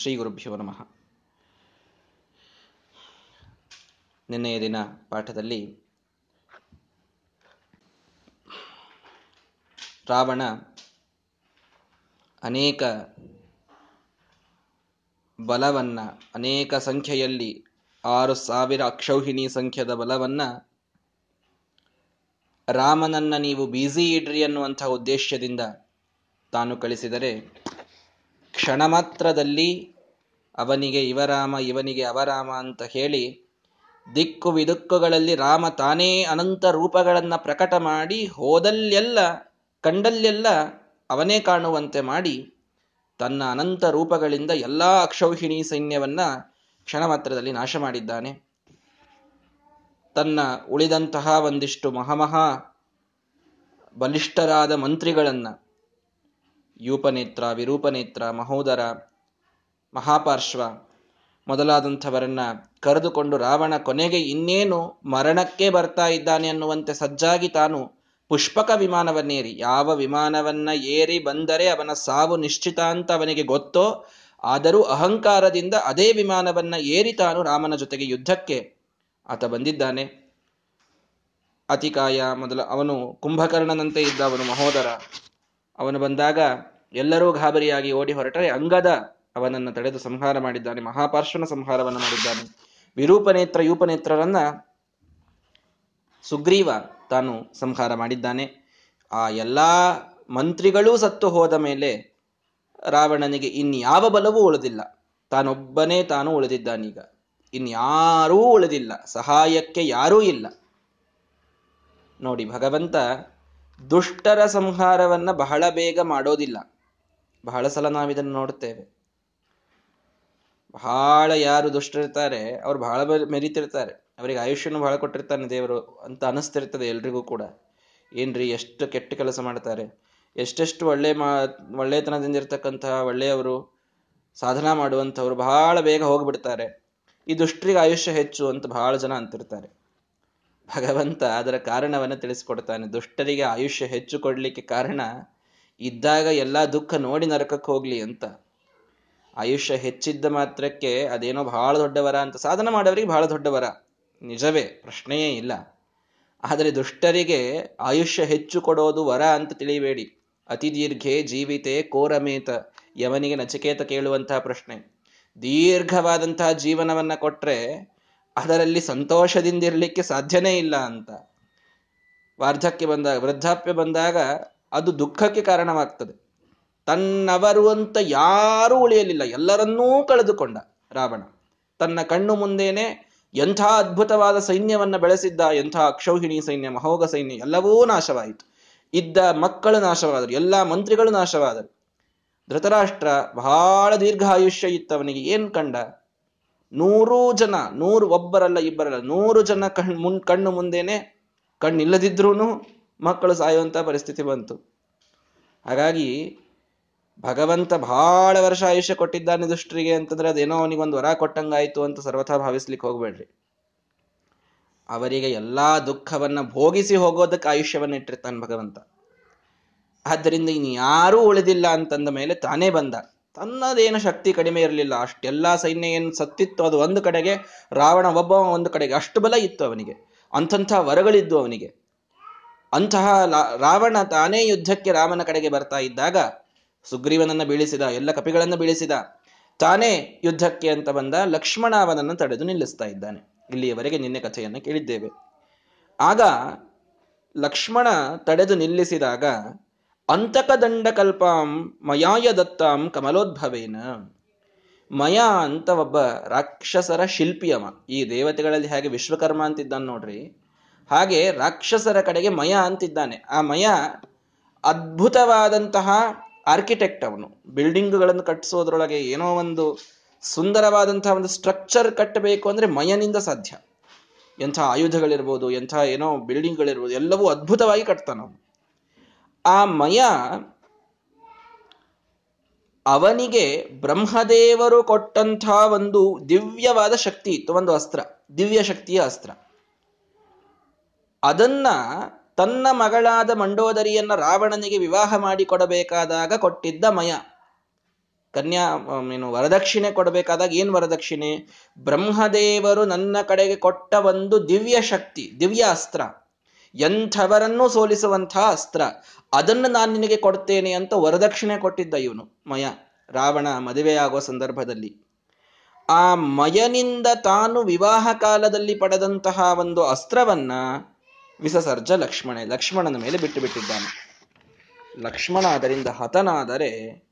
ಶ್ರೀ ಗುರುಭ್ಯೋ ನಮಃ. ನಿನ್ನೆಯ ದಿನ ಪಾಠದಲ್ಲಿ ರಾವಣ ಅನೇಕ ಬಲವನ್ನ, ಅನೇಕ ಸಂಖ್ಯೆಯಲ್ಲಿ ಆರು ಸಾವಿರ ಅಕ್ಷೌಹಿಣಿ ಸಂಖ್ಯದ ಬಲವನ್ನ ರಾಮನನ್ನ ನೀವು ಬ್ಯುಸಿ ಇಡ್ರಿ ಅನ್ನುವಂತಹ ಉದ್ದೇಶದಿಂದ ತಾನು ಕಳಿಸಿದರೆ ಕ್ಷಣ ಮಾತ್ರದಲ್ಲಿ ಅವನಿಗೆ ಇವರಾಮ, ಇವನಿಗೆ ಅವರಾಮ ಅಂತ ಹೇಳಿ ದಿಕ್ಕು ವಿದುಕ್ಕುಗಳಲ್ಲಿ ರಾಮ ತಾನೇ ಅನಂತ ರೂಪಗಳನ್ನು ಪ್ರಕಟ ಮಾಡಿ ಹೋದಲ್ಲೆಲ್ಲ ಕಂಡಲ್ಲೆಲ್ಲ ಅವನೇ ಕಾಣುವಂತೆ ಮಾಡಿ ತನ್ನ ಅನಂತ ರೂಪಗಳಿಂದ ಎಲ್ಲ ಅಕ್ಷೌಹಿಣಿ ಸೈನ್ಯವನ್ನ ಕ್ಷಣ ಮಾತ್ರದಲ್ಲಿ ನಾಶ ಮಾಡಿದ್ದಾನೆ. ತನ್ನ ಉಳಿದಂತಹ ಒಂದಿಷ್ಟು ಮಹಾಮಹಾ ಬಲಿಷ್ಠರಾದ ಮಂತ್ರಿಗಳನ್ನ ಯೂಪನೇತ್ರ, ವಿರೂಪನೇತ್ರ, ಮಹೋದರ, ಮಹಾಪಾರ್ಶ್ವ ಮೊದಲಾದಂಥವರನ್ನ ಕರೆದುಕೊಂಡು ರಾವಣ ಕೊನೆಗೆ ಇನ್ನೇನು ಮರಣಕ್ಕೆ ಬರ್ತಾ ಇದ್ದಾನೆ ಅನ್ನುವಂತೆ ಸಜ್ಜಾಗಿ ತಾನು ಪುಷ್ಪಕ ವಿಮಾನವನ್ನೇರಿ. ಯಾವ ವಿಮಾನವನ್ನ ಏರಿ ಬಂದರೆ ಅವನ ಸಾವು ನಿಶ್ಚಿತ ಅಂತ ಅವನಿಗೆ ಗೊತ್ತೋ, ಆದರೂ ಅಹಂಕಾರದಿಂದ ಅದೇ ವಿಮಾನವನ್ನ ಏರಿ ತಾನು ರಾಮನ ಜೊತೆಗೆ ಯುದ್ಧಕ್ಕೆ. ಆತ ಬಂದಿದ್ದಾನೆ. ಅತಿಕಾಯ ಮೊದಲ ಅವನು ಕುಂಭಕರ್ಣನಂತೆ ಇದ್ದ ಅವನು ಮಹೋದರ. ಅವನು ಬಂದಾಗ ಎಲ್ಲರೂ ಗಾಬರಿಯಾಗಿ ಓಡಿ ಹೊರಟರೆ ಅಂಗದ ಅವನನ್ನು ತಡೆದು ಸಂಹಾರ ಮಾಡಿದ್ದಾನೆ, ಮಹಾಪಾರ್ಶ್ವನ ಸಂಹಾರವನ್ನು ಮಾಡಿದ್ದಾನೆ. ವಿರೂಪನೇತ್ರ ಯೂಪನೇತ್ರರನ್ನ ಸುಗ್ರೀವ ತಾನು ಸಂಹಾರ ಮಾಡಿದ್ದಾನೆ. ಆ ಎಲ್ಲಾ ಮಂತ್ರಿಗಳೂ ಸತ್ತು ಹೋದ ಮೇಲೆ ರಾವಣನಿಗೆ ಇನ್ಯಾವ ಬಲವೂ ಉಳಿದಿಲ್ಲ. ತಾನೊಬ್ಬನೇ ತಾನು ಉಳಿದಿದ್ದಾನೀಗ. ಇನ್ಯಾರೂ ಉಳಿದಿಲ್ಲ. ಸಹಾಯಕ್ಕೆ ಯಾರೂ ಇಲ್ಲ. ನೋಡಿ ಭಗವಂತ ದುಷ್ಟರ ಸಂಹಾರವನ್ನ ಬಹಳ ಬೇಗ ಮಾಡೋದಿಲ್ಲ. ಬಹಳ ಸಲ ನಾವಿದನ್ನು ನೋಡುತ್ತೇವೆ. ಬಹಳ ಯಾರು ದುಷ್ಟರಿರ್ತಾರೆ, ಅವ್ರು ಬಹಳ ಮೆರಿತಿರ್ತಾರೆ. ಅವರಿಗೆ ಆಯುಷ್ಯನು ಬಹಳ ಕೊಟ್ಟಿರ್ತಾನೆ ದೇವರು ಅಂತ ಅನಿಸ್ತಿರ್ತದೆ ಎಲ್ರಿಗೂ ಕೂಡ. ಏನ್ರಿ ಎಷ್ಟು ಕೆಟ್ಟ ಕೆಲಸ ಮಾಡ್ತಾರೆ. ಎಷ್ಟೆಷ್ಟು ಒಳ್ಳೆ ಮಾ, ಒಳ್ಳೆತನದಿಂದ ಇರ್ತಕ್ಕಂತಹ ಒಳ್ಳೆಯವರು, ಸಾಧನಾ ಮಾಡುವಂಥವ್ರು ಬಹಳ ಬೇಗ ಹೋಗ್ಬಿಡ್ತಾರೆ. ಈ ದುಷ್ಟರಿಗೆ ಆಯುಷ್ಯ ಹೆಚ್ಚು ಅಂತ ಬಹಳ ಜನ ಅಂತಿರ್ತಾರೆ. ಭಗವಂತ ಅದರ ಕಾರಣವನ್ನು ತಿಳಿಸ್ಕೊಡ್ತಾನೆ. ದುಷ್ಟರಿಗೆ ಆಯುಷ್ಯ ಹೆಚ್ಚು ಕೊಡಲಿಕ್ಕೆ ಕಾರಣ ಇದ್ದಾಗ ಎಲ್ಲಾ ದುಃಖ ನೋಡಿ ನರಕಕ್ಕೆ ಹೋಗ್ಲಿ ಅಂತ. ಆಯುಷ್ಯ ಹೆಚ್ಚಿದ್ದ ಮಾತ್ರಕ್ಕೆ ಅದೇನೋ ಬಹಳ ದೊಡ್ಡವರ ಅಂತ ಸಾಧನ ಮಾಡೋರಿಗೆ ಬಹಳ ದೊಡ್ಡವರ ನಿಜವೇ, ಪ್ರಶ್ನೆಯೇ ಇಲ್ಲ. ಆದರೆ ದುಷ್ಟರಿಗೆ ಆಯುಷ್ಯ ಹೆಚ್ಚು ಕೊಡೋದು ವರ ಅಂತ ತಿಳಿಬೇಡಿ. ಅತಿ ದೀರ್ಘೆ ಜೀವಿತೆ ಕೋರಮೇತ ಯವನಿಗೆ ನಚಿಕೇತ ಕೇಳುವಂತಹ ಪ್ರಶ್ನೆ. ದೀರ್ಘವಾದಂತಹ ಜೀವನವನ್ನ ಕೊಟ್ರೆ ಅದರಲ್ಲಿ ಸಂತೋಷದಿಂದಿರಲಿಕ್ಕೆ ಸಾಧ್ಯನೇ ಇಲ್ಲ ಅಂತ. ವಾರ್ಧಕ್ಯ ಬಂದಾಗ, ವೃದ್ಧಾಪ್ಯ ಬಂದಾಗ ಅದು ದುಃಖಕ್ಕೆ ಕಾರಣವಾಗ್ತದೆ. ತನ್ನವರು ಅಂತ ಯಾರೂ ಉಳಿಯಲಿಲ್ಲ. ಎಲ್ಲರನ್ನೂ ಕಳೆದುಕೊಂಡ ರಾವಣ. ತನ್ನ ಕಣ್ಣು ಮುಂದೇನೆ ಎಂಥ ಅದ್ಭುತವಾದ ಸೈನ್ಯವನ್ನು ಬೆಳೆಸಿದ್ದ, ಎಂಥ ಅಕ್ಷೌಹಿಣಿ ಸೈನ್ಯ ಮಹೋಗ ಸೈನ್ಯ, ಎಲ್ಲವೂ ನಾಶವಾಯಿತು. ಇದ್ದ ಮಕ್ಕಳು ನಾಶವಾದರು, ಎಲ್ಲ ಮಂತ್ರಿಗಳು ನಾಶವಾದರು. ಧೃತರಾಷ್ಟ್ರ ಬಹಳ ದೀರ್ಘ ಆಯುಷ್ಯ ಇತ್ತವನಿಗೆ. ಏನ್ ಕಂಡ? ನೂರು ಜನ, ನೂರು ಒಬ್ಬರಲ್ಲ ಇಬ್ಬರಲ್ಲ, ನೂರು ಜನ ಕಣ್ ಮುನ್, ಕಣ್ಣು ಮುಂದೇನೆ ಕಣ್ಣಿಲ್ಲದಿದ್ರೂ ಮಕ್ಕಳು ಸಾಯುವಂತ ಪರಿಸ್ಥಿತಿ ಬಂತು. ಹಾಗಾಗಿ ಭಗವಂತ ಬಹಳ ವರ್ಷ ಆಯುಷ್ಯ ಕೊಟ್ಟಿದ್ದಾನೆ ದುಷ್ಟರಿಗೆ ಅಂತಂದ್ರೆ ಅದೇನೋ ಅವನಿಗೊಂದು ವರ ಕೊಟ್ಟಂಗಾಯ್ತು ಅಂತ ಸರ್ವಥಾ ಭಾವಿಸ್ಲಿಕ್ಕೆ ಹೋಗ್ಬೇಡ್ರಿ. ಅವರಿಗೆ ಎಲ್ಲಾ ದುಃಖವನ್ನ ಭೋಗಿಸಿ ಹೋಗೋದಕ್ಕೆ ಆಯುಷ್ಯವನ್ನ ಇಟ್ಟಿರ್ತಾನೆ ಭಗವಂತ. ಆದ್ದರಿಂದ ಇನ್ನು ಯಾರೂ ಉಳಿದಿಲ್ಲ ಅಂತಂದ ಮೇಲೆ ತಾನೇ ಬಂದ. ತನ್ನದೇನು ಶಕ್ತಿ ಕಡಿಮೆ ಇರಲಿಲ್ಲ. ಅಷ್ಟೆಲ್ಲ ಸೈನ್ಯ ಏನು ಸತ್ತಿತ್ತು ಅದು ಒಂದು ಕಡೆಗೆ, ರಾವಣ ಒಬ್ಬ ಒಂದು ಕಡೆಗೆ. ಅಷ್ಟು ಬಲ ಇತ್ತು ಅವನಿಗೆ. ಅಂಥಂಥ ವರಗಳಿದ್ದು ಅವನಿಗೆ. ಅಂತಹ ರಾವಣ ತಾನೇ ಯುದ್ಧಕ್ಕೆ ರಾಮನ ಕಡೆಗೆ ಬರ್ತಾ ಇದ್ದಾಗ ಸುಗ್ರೀವನನ್ನು ಬೀಳಿಸಿದ, ಎಲ್ಲ ಕಪಿಗಳನ್ನು ಬೀಳಿಸಿದ, ತಾನೇ ಯುದ್ಧಕ್ಕೆ ಅಂತ ಬಂದ ಲಕ್ಷ್ಮಣ ಅವನನ್ನು ತಡೆದು ನಿಲ್ಲಿಸ್ತಾ ಇದ್ದಾನೆ. ಇಲ್ಲಿಯವರೆಗೆ ನಿನ್ನೆ ಕಥೆಯನ್ನು ಕೇಳಿದ್ದೇವೆ. ಆಗ ಲಕ್ಷ್ಮಣ ತಡೆದು ನಿಲ್ಲಿಸಿದಾಗ ಅಂತಕ ಕಲ್ಪಾಂ ಮಯಾಯ ದತ್ತಾಂ ಕಮಲೋದ್ಭವೇನ. ಮಯ ಅಂತ ಒಬ್ಬ ರಾಕ್ಷಸರ ಶಿಲ್ಪಿಯವ. ಈ ದೇವತೆಗಳಲ್ಲಿ ಹಾಗೆ ವಿಶ್ವಕರ್ಮ ಅಂತಿದ್ದಾನೆ ನೋಡ್ರಿ. ಹಾಗೆ ರಾಕ್ಷಸರ ಕಡೆಗೆ ಮಯ ಅಂತಿದ್ದಾನೆ. ಆ ಮಯ ಅದ್ಭುತವಾದಂತಹ ಆರ್ಕಿಟೆಕ್ಟ್ ಅವನು. ಬಿಲ್ಡಿಂಗ್ಗಳನ್ನು ಕಟ್ಟಿಸೋದ್ರೊಳಗೆ ಏನೋ ಒಂದು ಸುಂದರವಾದಂತಹ ಒಂದು ಸ್ಟ್ರಕ್ಚರ್ ಕಟ್ಟಬೇಕು ಅಂದ್ರೆ ಮಯನಿಂದ ಸಾಧ್ಯ. ಎಂಥ ಆಯುಧಗಳಿರ್ಬೋದು, ಎಂಥ ಏನೋ ಬಿಲ್ಡಿಂಗ್ಗಳಿರ್ಬೋದು ಎಲ್ಲವೂ ಅದ್ಭುತವಾಗಿ ಕಟ್ತಾನ ಆ ಮಯ ಅವನಿಗೆ ಬ್ರಹ್ಮದೇವರು ಕೊಟ್ಟಂಥ ಒಂದು ದಿವ್ಯವಾದ ಶಕ್ತಿ ಇತ್ತು, ಒಂದು ಅಸ್ತ್ರ, ದಿವ್ಯ ಶಕ್ತಿಯ ಅಸ್ತ್ರ. ಅದನ್ನ ತನ್ನ ಮಗಳಾದ ಮಂಡೋದರಿಯನ್ನ ರಾವಣನಿಗೆ ವಿವಾಹ ಮಾಡಿಕೊಡಬೇಕಾದಾಗ ಕೊಟ್ಟಿದ್ದ ಮಯ. ಕನ್ಯಾ ಏನು, ವರದಕ್ಷಿಣೆ ಕೊಡಬೇಕಾದಾಗ ಏನ್ ವರದಕ್ಷಿಣೆ? ಬ್ರಹ್ಮದೇವರು ನನ್ನ ಕಡೆಗೆ ಕೊಟ್ಟ ಒಂದು ದಿವ್ಯ ಶಕ್ತಿ, ದಿವ್ಯ ಅಸ್ತ್ರ. ಎಂಥವರನ್ನೂ ಸೋಲಿಸುವಂತಹ ಅಸ್ತ್ರ. ಅದನ್ನು ನಾನು ನಿನಗೆ ಕೊಡ್ತೇನೆ ಅಂತ ವರದಕ್ಷಿಣೆ ಕೊಟ್ಟಿದ್ದ ಇವನು, ಮಯ, ರಾವಣ ಮದುವೆಯಾಗುವ ಸಂದರ್ಭದಲ್ಲಿ. ಆ ಮಯನಿಂದ ತಾನು ವಿವಾಹ ಕಾಲದಲ್ಲಿ ಪಡೆದಂತಹ ಒಂದು ಅಸ್ತ್ರವನ್ನ ವಿಸಸರ್ಜ ಲಕ್ಷ್ಮಣೆ. ಲಕ್ಷ್ಮಣನ ಮೇಲೆ ಬಿಟ್ಟು ಬಿಟ್ಟಿದ್ದಾನೆ. ಲಕ್ಷ್ಮಣ ಅದರಿಂದ ಹತನಾದರೆ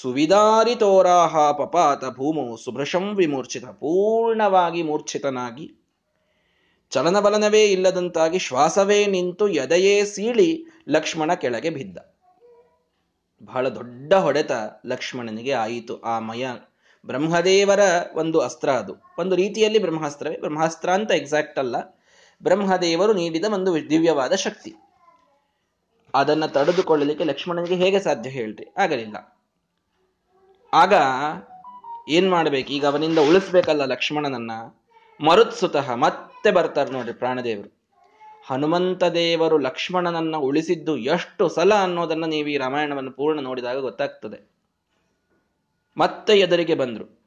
ಸುವಿದಾರಿತೋರಾಹ ಪಪಾತ ಭೂಮು ಸುಭೃಶಂ ವಿಮೂರ್ಛಿತ. ಪೂರ್ಣವಾಗಿ ಮೂರ್ಛಿತನಾಗಿ ಚಲನಬಲನವೇ ಇಲ್ಲದಂತಾಗಿ ಶ್ವಾಸವೇ ನಿಂತು ಎದೆಯೇ ಸೀಳಿ ಲಕ್ಷ್ಮಣ ಕೆಳಗೆ ಬಿದ್ದ. ಬಹಳ ದೊಡ್ಡ ಹೊಡೆತ ಲಕ್ಷ್ಮಣನಿಗೆ ಆಯಿತು. ಆ ಮಯ ಬ್ರಹ್ಮದೇವರ ಒಂದು ಅಸ್ತ್ರ ಅದು. ಒಂದು ರೀತಿಯಲ್ಲಿ ಬ್ರಹ್ಮಾಸ್ತ್ರವೇ. ಬ್ರಹ್ಮಾಸ್ತ್ರ ಅಂತ ಎಕ್ಸಾಕ್ಟ್ ಅಲ್ಲ. ಬ್ರಹ್ಮದೇವರು ನೀಡಿದ ಒಂದು ದಿವ್ಯವಾದ ಶಕ್ತಿ. ಅದನ್ನ ತಡೆದುಕೊಳ್ಳಲಿಕ್ಕೆ ಲಕ್ಷ್ಮಣನಿಗೆ ಹೇಗೆ ಸಾಧ್ಯ ಹೇಳ್ರಿ? ಆಗಲಿಲ್ಲ. ಆಗ ಏನ್ ಮಾಡ್ಬೇಕು? ಈಗ ಅವನಿಂದ ಉಳಿಸ್ಬೇಕಲ್ಲ ಲಕ್ಷ್ಮಣನನ್ನ. ಮರುತ್ಸುತಃ ಮತ್ತೆ ಬರ್ತಾರೆ ನೋಡ್ರಿ ಪ್ರಾಣದೇವರು. ಹನುಮಂತ ದೇವರು ಲಕ್ಷ್ಮಣನನ್ನ ಉಳಿಸಿದ್ದು ಎಷ್ಟು ಸಲ ಅನ್ನೋದನ್ನ ನೀವು ಈ ರಾಮಾಯಣವನ್ನು ಪೂರ್ಣ ನೋಡಿದಾಗ ಗೊತ್ತಾಗ್ತದೆ. ಮತ್ತೆ ಎದುರಿಗೆ ಬಂದ್ರು.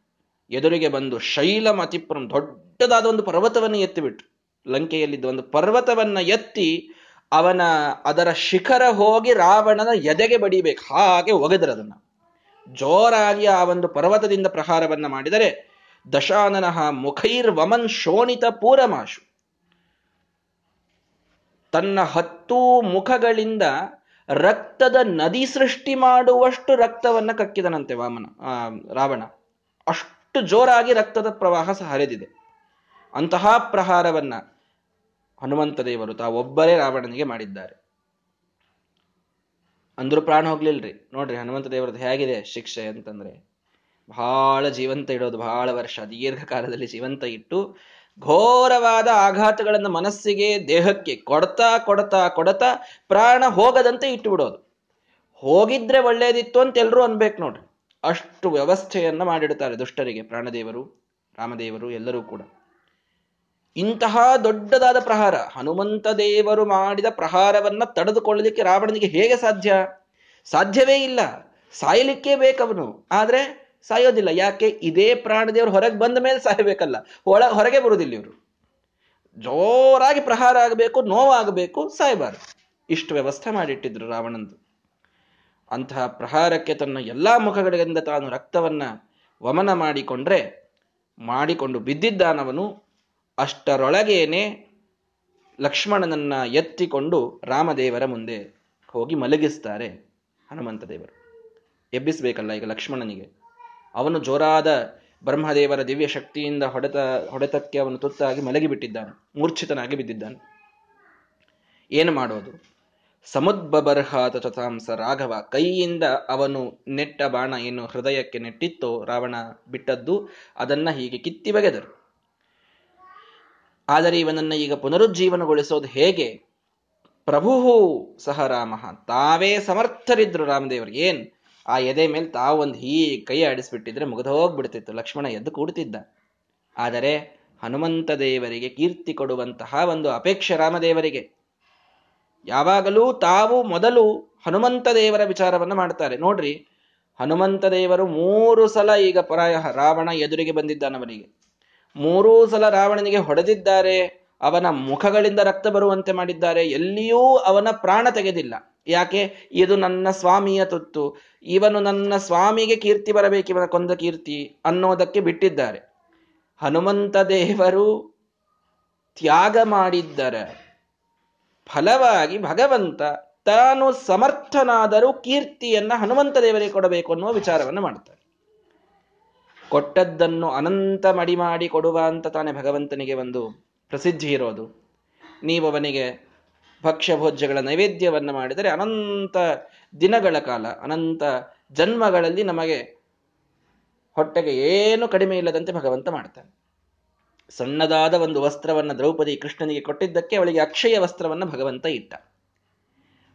ಎದುರಿಗೆ ಬಂದು ಶೈಲಂ ದೊಡ್ಡದಾದ ಒಂದು ಪರ್ವತವನ್ನು ಎತ್ತಿಬಿಟ್ರು. ಲಂಕೆಯಲ್ಲಿದ್ದ ಒಂದು ಪರ್ವತವನ್ನ ಎತ್ತಿ ಅವನ ಅದರ ಶಿಖರ ಹೋಗಿ ರಾವಣನ ಎದೆಗೆ ಬಡಿಬೇಕು. ಹಾಗೆ ಒಗೆದ್ರ ಅದನ್ನ. ಜೋರಾಗಿ ಆ ಒಂದು ಪರ್ವತದಿಂದ ಪ್ರಹಾರವನ್ನ ಮಾಡಿದರೆ ದಶಾನನಃ ಮುಖೈರ್ ವಮನ್ ಶೋಣಿತ ಪೂರಮಾಶು. ತನ್ನ ಹತ್ತು ಮುಖಗಳಿಂದ ರಕ್ತದ ನದಿ ಸೃಷ್ಟಿ ಮಾಡುವಷ್ಟು ರಕ್ತವನ್ನ ಕಕ್ಕಿದನಂತೆ ವಾಮನ ರಾವಣ. ಅಷ್ಟು ಜೋರಾಗಿ ರಕ್ತದ ಪ್ರವಾಹ ಹರಿದಿದೆ. ಅಂತಹ ಪ್ರಹಾರವನ್ನ ಹನುಮಂತ ದೇವರು, ತಾವೊಬ್ಬರೇ ರಾವಣನಿಗೆ ಮಾಡಿದ್ದಾರೆ. ಅಂದ್ರೂ ಪ್ರಾಣ ಹೋಗ್ಲಿಲ್ರಿ. ನೋಡ್ರಿ ಹನುಮಂತ ದೇವರದ್ದು ಹೇಗಿದೆ ಶಿಕ್ಷೆ ಅಂತಂದ್ರೆ, ಬಹಳ ಜೀವಂತ ಇಡೋದು, ಬಹಳ ವರ್ಷ, ದೀರ್ಘಕಾಲದಲ್ಲಿ ಜೀವಂತ ಇಟ್ಟು ಘೋರವಾದ ಆಘಾತಗಳನ್ನು ಮನಸ್ಸಿಗೆ, ದೇಹಕ್ಕೆ ಕೊಡ್ತಾ ಕೊಡ್ತಾ ಕೊಡತಾ ಪ್ರಾಣ ಹೋಗದಂತೆ ಇಟ್ಟು ಬಿಡೋದು ಹೋಗಿದ್ರೆ ಒಳ್ಳೇದಿತ್ತು ಅಂತ ಎಲ್ಲರೂ ಅನ್ಬೇಕು ನೋಡ್ರಿ. ಅಷ್ಟು ವ್ಯವಸ್ಥೆಯನ್ನ ಮಾಡಿಡ್ತಾರೆ ದುಷ್ಟರಿಗೆ, ಪ್ರಾಣದೇವರು, ರಾಮದೇವರು ಎಲ್ಲರೂ ಕೂಡ. ಇಂತಹ ದೊಡ್ಡದಾದ ಪ್ರಹಾರ, ಹನುಮಂತ ದೇವರು ಮಾಡಿದ ಪ್ರಹಾರವನ್ನ ತಡೆದುಕೊಳ್ಳಲಿಕ್ಕೆ ರಾವಣನಿಗೆ ಹೇಗೆ ಸಾಧ್ಯ? ಸಾಧ್ಯವೇ ಇಲ್ಲ. ಸಾಯಲಿಕ್ಕೆ ಬೇಕವನು. ಆದ್ರೆ ಸಾಯೋದಿಲ್ಲ. ಯಾಕೆ? ಇದೇ ಪ್ರಾಣದೇವರು ಹೊರಗೆ ಬಂದ ಮೇಲೆ ಸಾಯಬೇಕಲ್ಲ. ಒಳ, ಹೊರಗೆ ಬರುವುದಿಲ್ಲ ಇವರು. ಜೋರಾಗಿ ಪ್ರಹಾರ ಆಗಬೇಕು, ನೋವಾಗಬೇಕು, ಸಾಯಬಾರದು. ಇಷ್ಟು ವ್ಯವಸ್ಥೆ ಮಾಡಿಟ್ಟಿದ್ರು ರಾವಣಂದು. ಅಂತಹ ಪ್ರಹಾರಕ್ಕೆ ತನ್ನ ಎಲ್ಲಾ ಮುಖಗಳಿಂದ ತಾನು ರಕ್ತವನ್ನ ವಮನ ಮಾಡಿಕೊಂಡ್ರೆ, ಮಾಡಿಕೊಂಡು ಬಿದ್ದಿದ್ದಾನವನು ಅಷ್ಟರೊಳಗೇನೆ ಲಕ್ಷ್ಮಣನನ್ನ ಎತ್ತಿಕೊಂಡು ರಾಮದೇವರ ಮುಂದೆ ಹೋಗಿ ಮಲಗಿಸ್ತಾರೆ ಹನುಮಂತ ದೇವರು. ಎಬ್ಬಿಸಬೇಕಲ್ಲ ಈಗ ಲಕ್ಷ್ಮಣನಿಗೆ. ಅವನು ಜೋರಾದ ಬ್ರಹ್ಮದೇವರ ದಿವ್ಯ ಶಕ್ತಿಯಿಂದ ಹೊಡೆತ, ಹೊಡೆತಕ್ಕೆ ಅವನು ತುತ್ತಾಗಿ ಮಲಗಿಬಿಟ್ಟಿದ್ದಾನೆ, ಮೂರ್ಛಿತನಾಗಿ ಬಿದ್ದಿದ್ದಾನೆ. ಏನು ಮಾಡೋದು? ಸಮುದ್ಬರ್ಹಾತ ಚತಾಂಸ ರಾಘವ ಕೈಯಿಂದ ಅವನು ನೆಟ್ಟ ಬಾಣ ಏನು ಹೃದಯಕ್ಕೆ ನೆಟ್ಟಿತ್ತೋ ರಾವಣ ಬಿಟ್ಟದ್ದು ಅದನ್ನ ಹೀಗೆ ಕಿತ್ತಿ ಬಗೆದರು. ಆದರೆ ಇವನನ್ನು ಈಗ ಪುನರುಜ್ಜೀವನಗೊಳಿಸೋದು ಹೇಗೆ? ಪ್ರಭು ಸಹ ರಾಮ, ತಾವೇ ಸಮರ್ಥರಿದ್ರು ರಾಮದೇವರು. ಏನ್? ಆ ಎದೆ ಮೇಲೆ ತಾವು ಒಂದು ಹೀ ಕೈ ಆಡಿಸ್ಬಿಟ್ಟಿದ್ರೆ ಮುಗಿದು ಹೋಗ್ಬಿಡ್ತಿತ್ತು. ಲಕ್ಷ್ಮಣ ಎದ್ದು ಕೂಡ್ತಿದ್ದ ಆದರೆ ಹನುಮಂತ ದೇವರಿಗೆ ಕೀರ್ತಿ ಕೊಡುವಂತಹ ಒಂದು ಅಪೇಕ್ಷೆ ರಾಮದೇವರಿಗೆ. ಯಾವಾಗಲೂ ತಾವು ಮೊದಲು ಹನುಮಂತ ದೇವರ ವಿಚಾರವನ್ನು ಮಾಡ್ತಾರೆ. ನೋಡ್ರಿ, ಹನುಮಂತ ದೇವರು ಮೂರು ಸಲ ಈಗ ಪರಾಯ ರಾವಣ ಎದುರಿಗೆ ಬಂದಿದ್ದಾನವನಿಗೆ ಮೂರೂ ಸಲ ರಾವಣನಿಗೆ ಹೊಡೆದಿದ್ದಾರೆ, ಅವನ ಮುಖಗಳಿಂದ ರಕ್ತ ಬರುವಂತೆ ಮಾಡಿದ್ದಾರೆ, ಎಲ್ಲಿಯೂ ಅವನ ಪ್ರಾಣ ತೆಗೆದಿಲ್ಲ. ಯಾಕೆ? ಇದು ನನ್ನ ಸ್ವಾಮಿಯ ತುತ್ತು. ಇವನು ನನ್ನ ಸ್ವಾಮಿಗೆ ಕೀರ್ತಿ ಬರಬೇಕು, ಇವನ ಕೊಂದ ಕೀರ್ತಿ ಅನ್ನೋದಕ್ಕೆ ಬಿಟ್ಟಿದ್ದಾರೆ. ಹನುಮಂತ ದೇವರು ತ್ಯಾಗ ಮಾಡಿದ್ದರ ಫಲವಾಗಿ ಭಗವಂತ ತಾನು ಸಮರ್ಥನಾದರೂ ಕೀರ್ತಿಯನ್ನ ಹನುಮಂತ ದೇವರಿಗೆ ಕೊಡಬೇಕು ಅನ್ನುವ ವಿಚಾರವನ್ನು ಮಾಡ್ತಾರೆ. ಕೊಟ್ಟದ್ದನ್ನು ಅನಂತ ಮಡಿ ಮಾಡಿ ಕೊಡುವ ಅಂತ ತಾನೇ ಭಗವಂತನಿಗೆ ಒಂದು ಪ್ರಸಿದ್ಧಿ ಇರೋದು. ನೀವು ಅವನಿಗೆ ಭಕ್ಷ್ಯ ಭೋಜ್ಯಗಳ ನೈವೇದ್ಯವನ್ನು ಮಾಡಿದರೆ ಅನಂತ ದಿನಗಳ ಕಾಲ, ಅನಂತ ಜನ್ಮಗಳಲ್ಲಿ ನಮಗೆ ಹೊಟ್ಟೆಗೆ ಏನು ಕಡಿಮೆ ಇಲ್ಲದಂತೆ ಭಗವಂತ ಮಾಡ್ತಾನೆ. ಸಣ್ಣದಾದ ಒಂದು ವಸ್ತ್ರವನ್ನು ದ್ರೌಪದಿ ಕೃಷ್ಣನಿಗೆ ಕೊಟ್ಟಿದ್ದಕ್ಕೆ ಅವಳಿಗೆ ಅಕ್ಷಯ ವಸ್ತ್ರವನ್ನು ಭಗವಂತ ಇಟ್ಟ.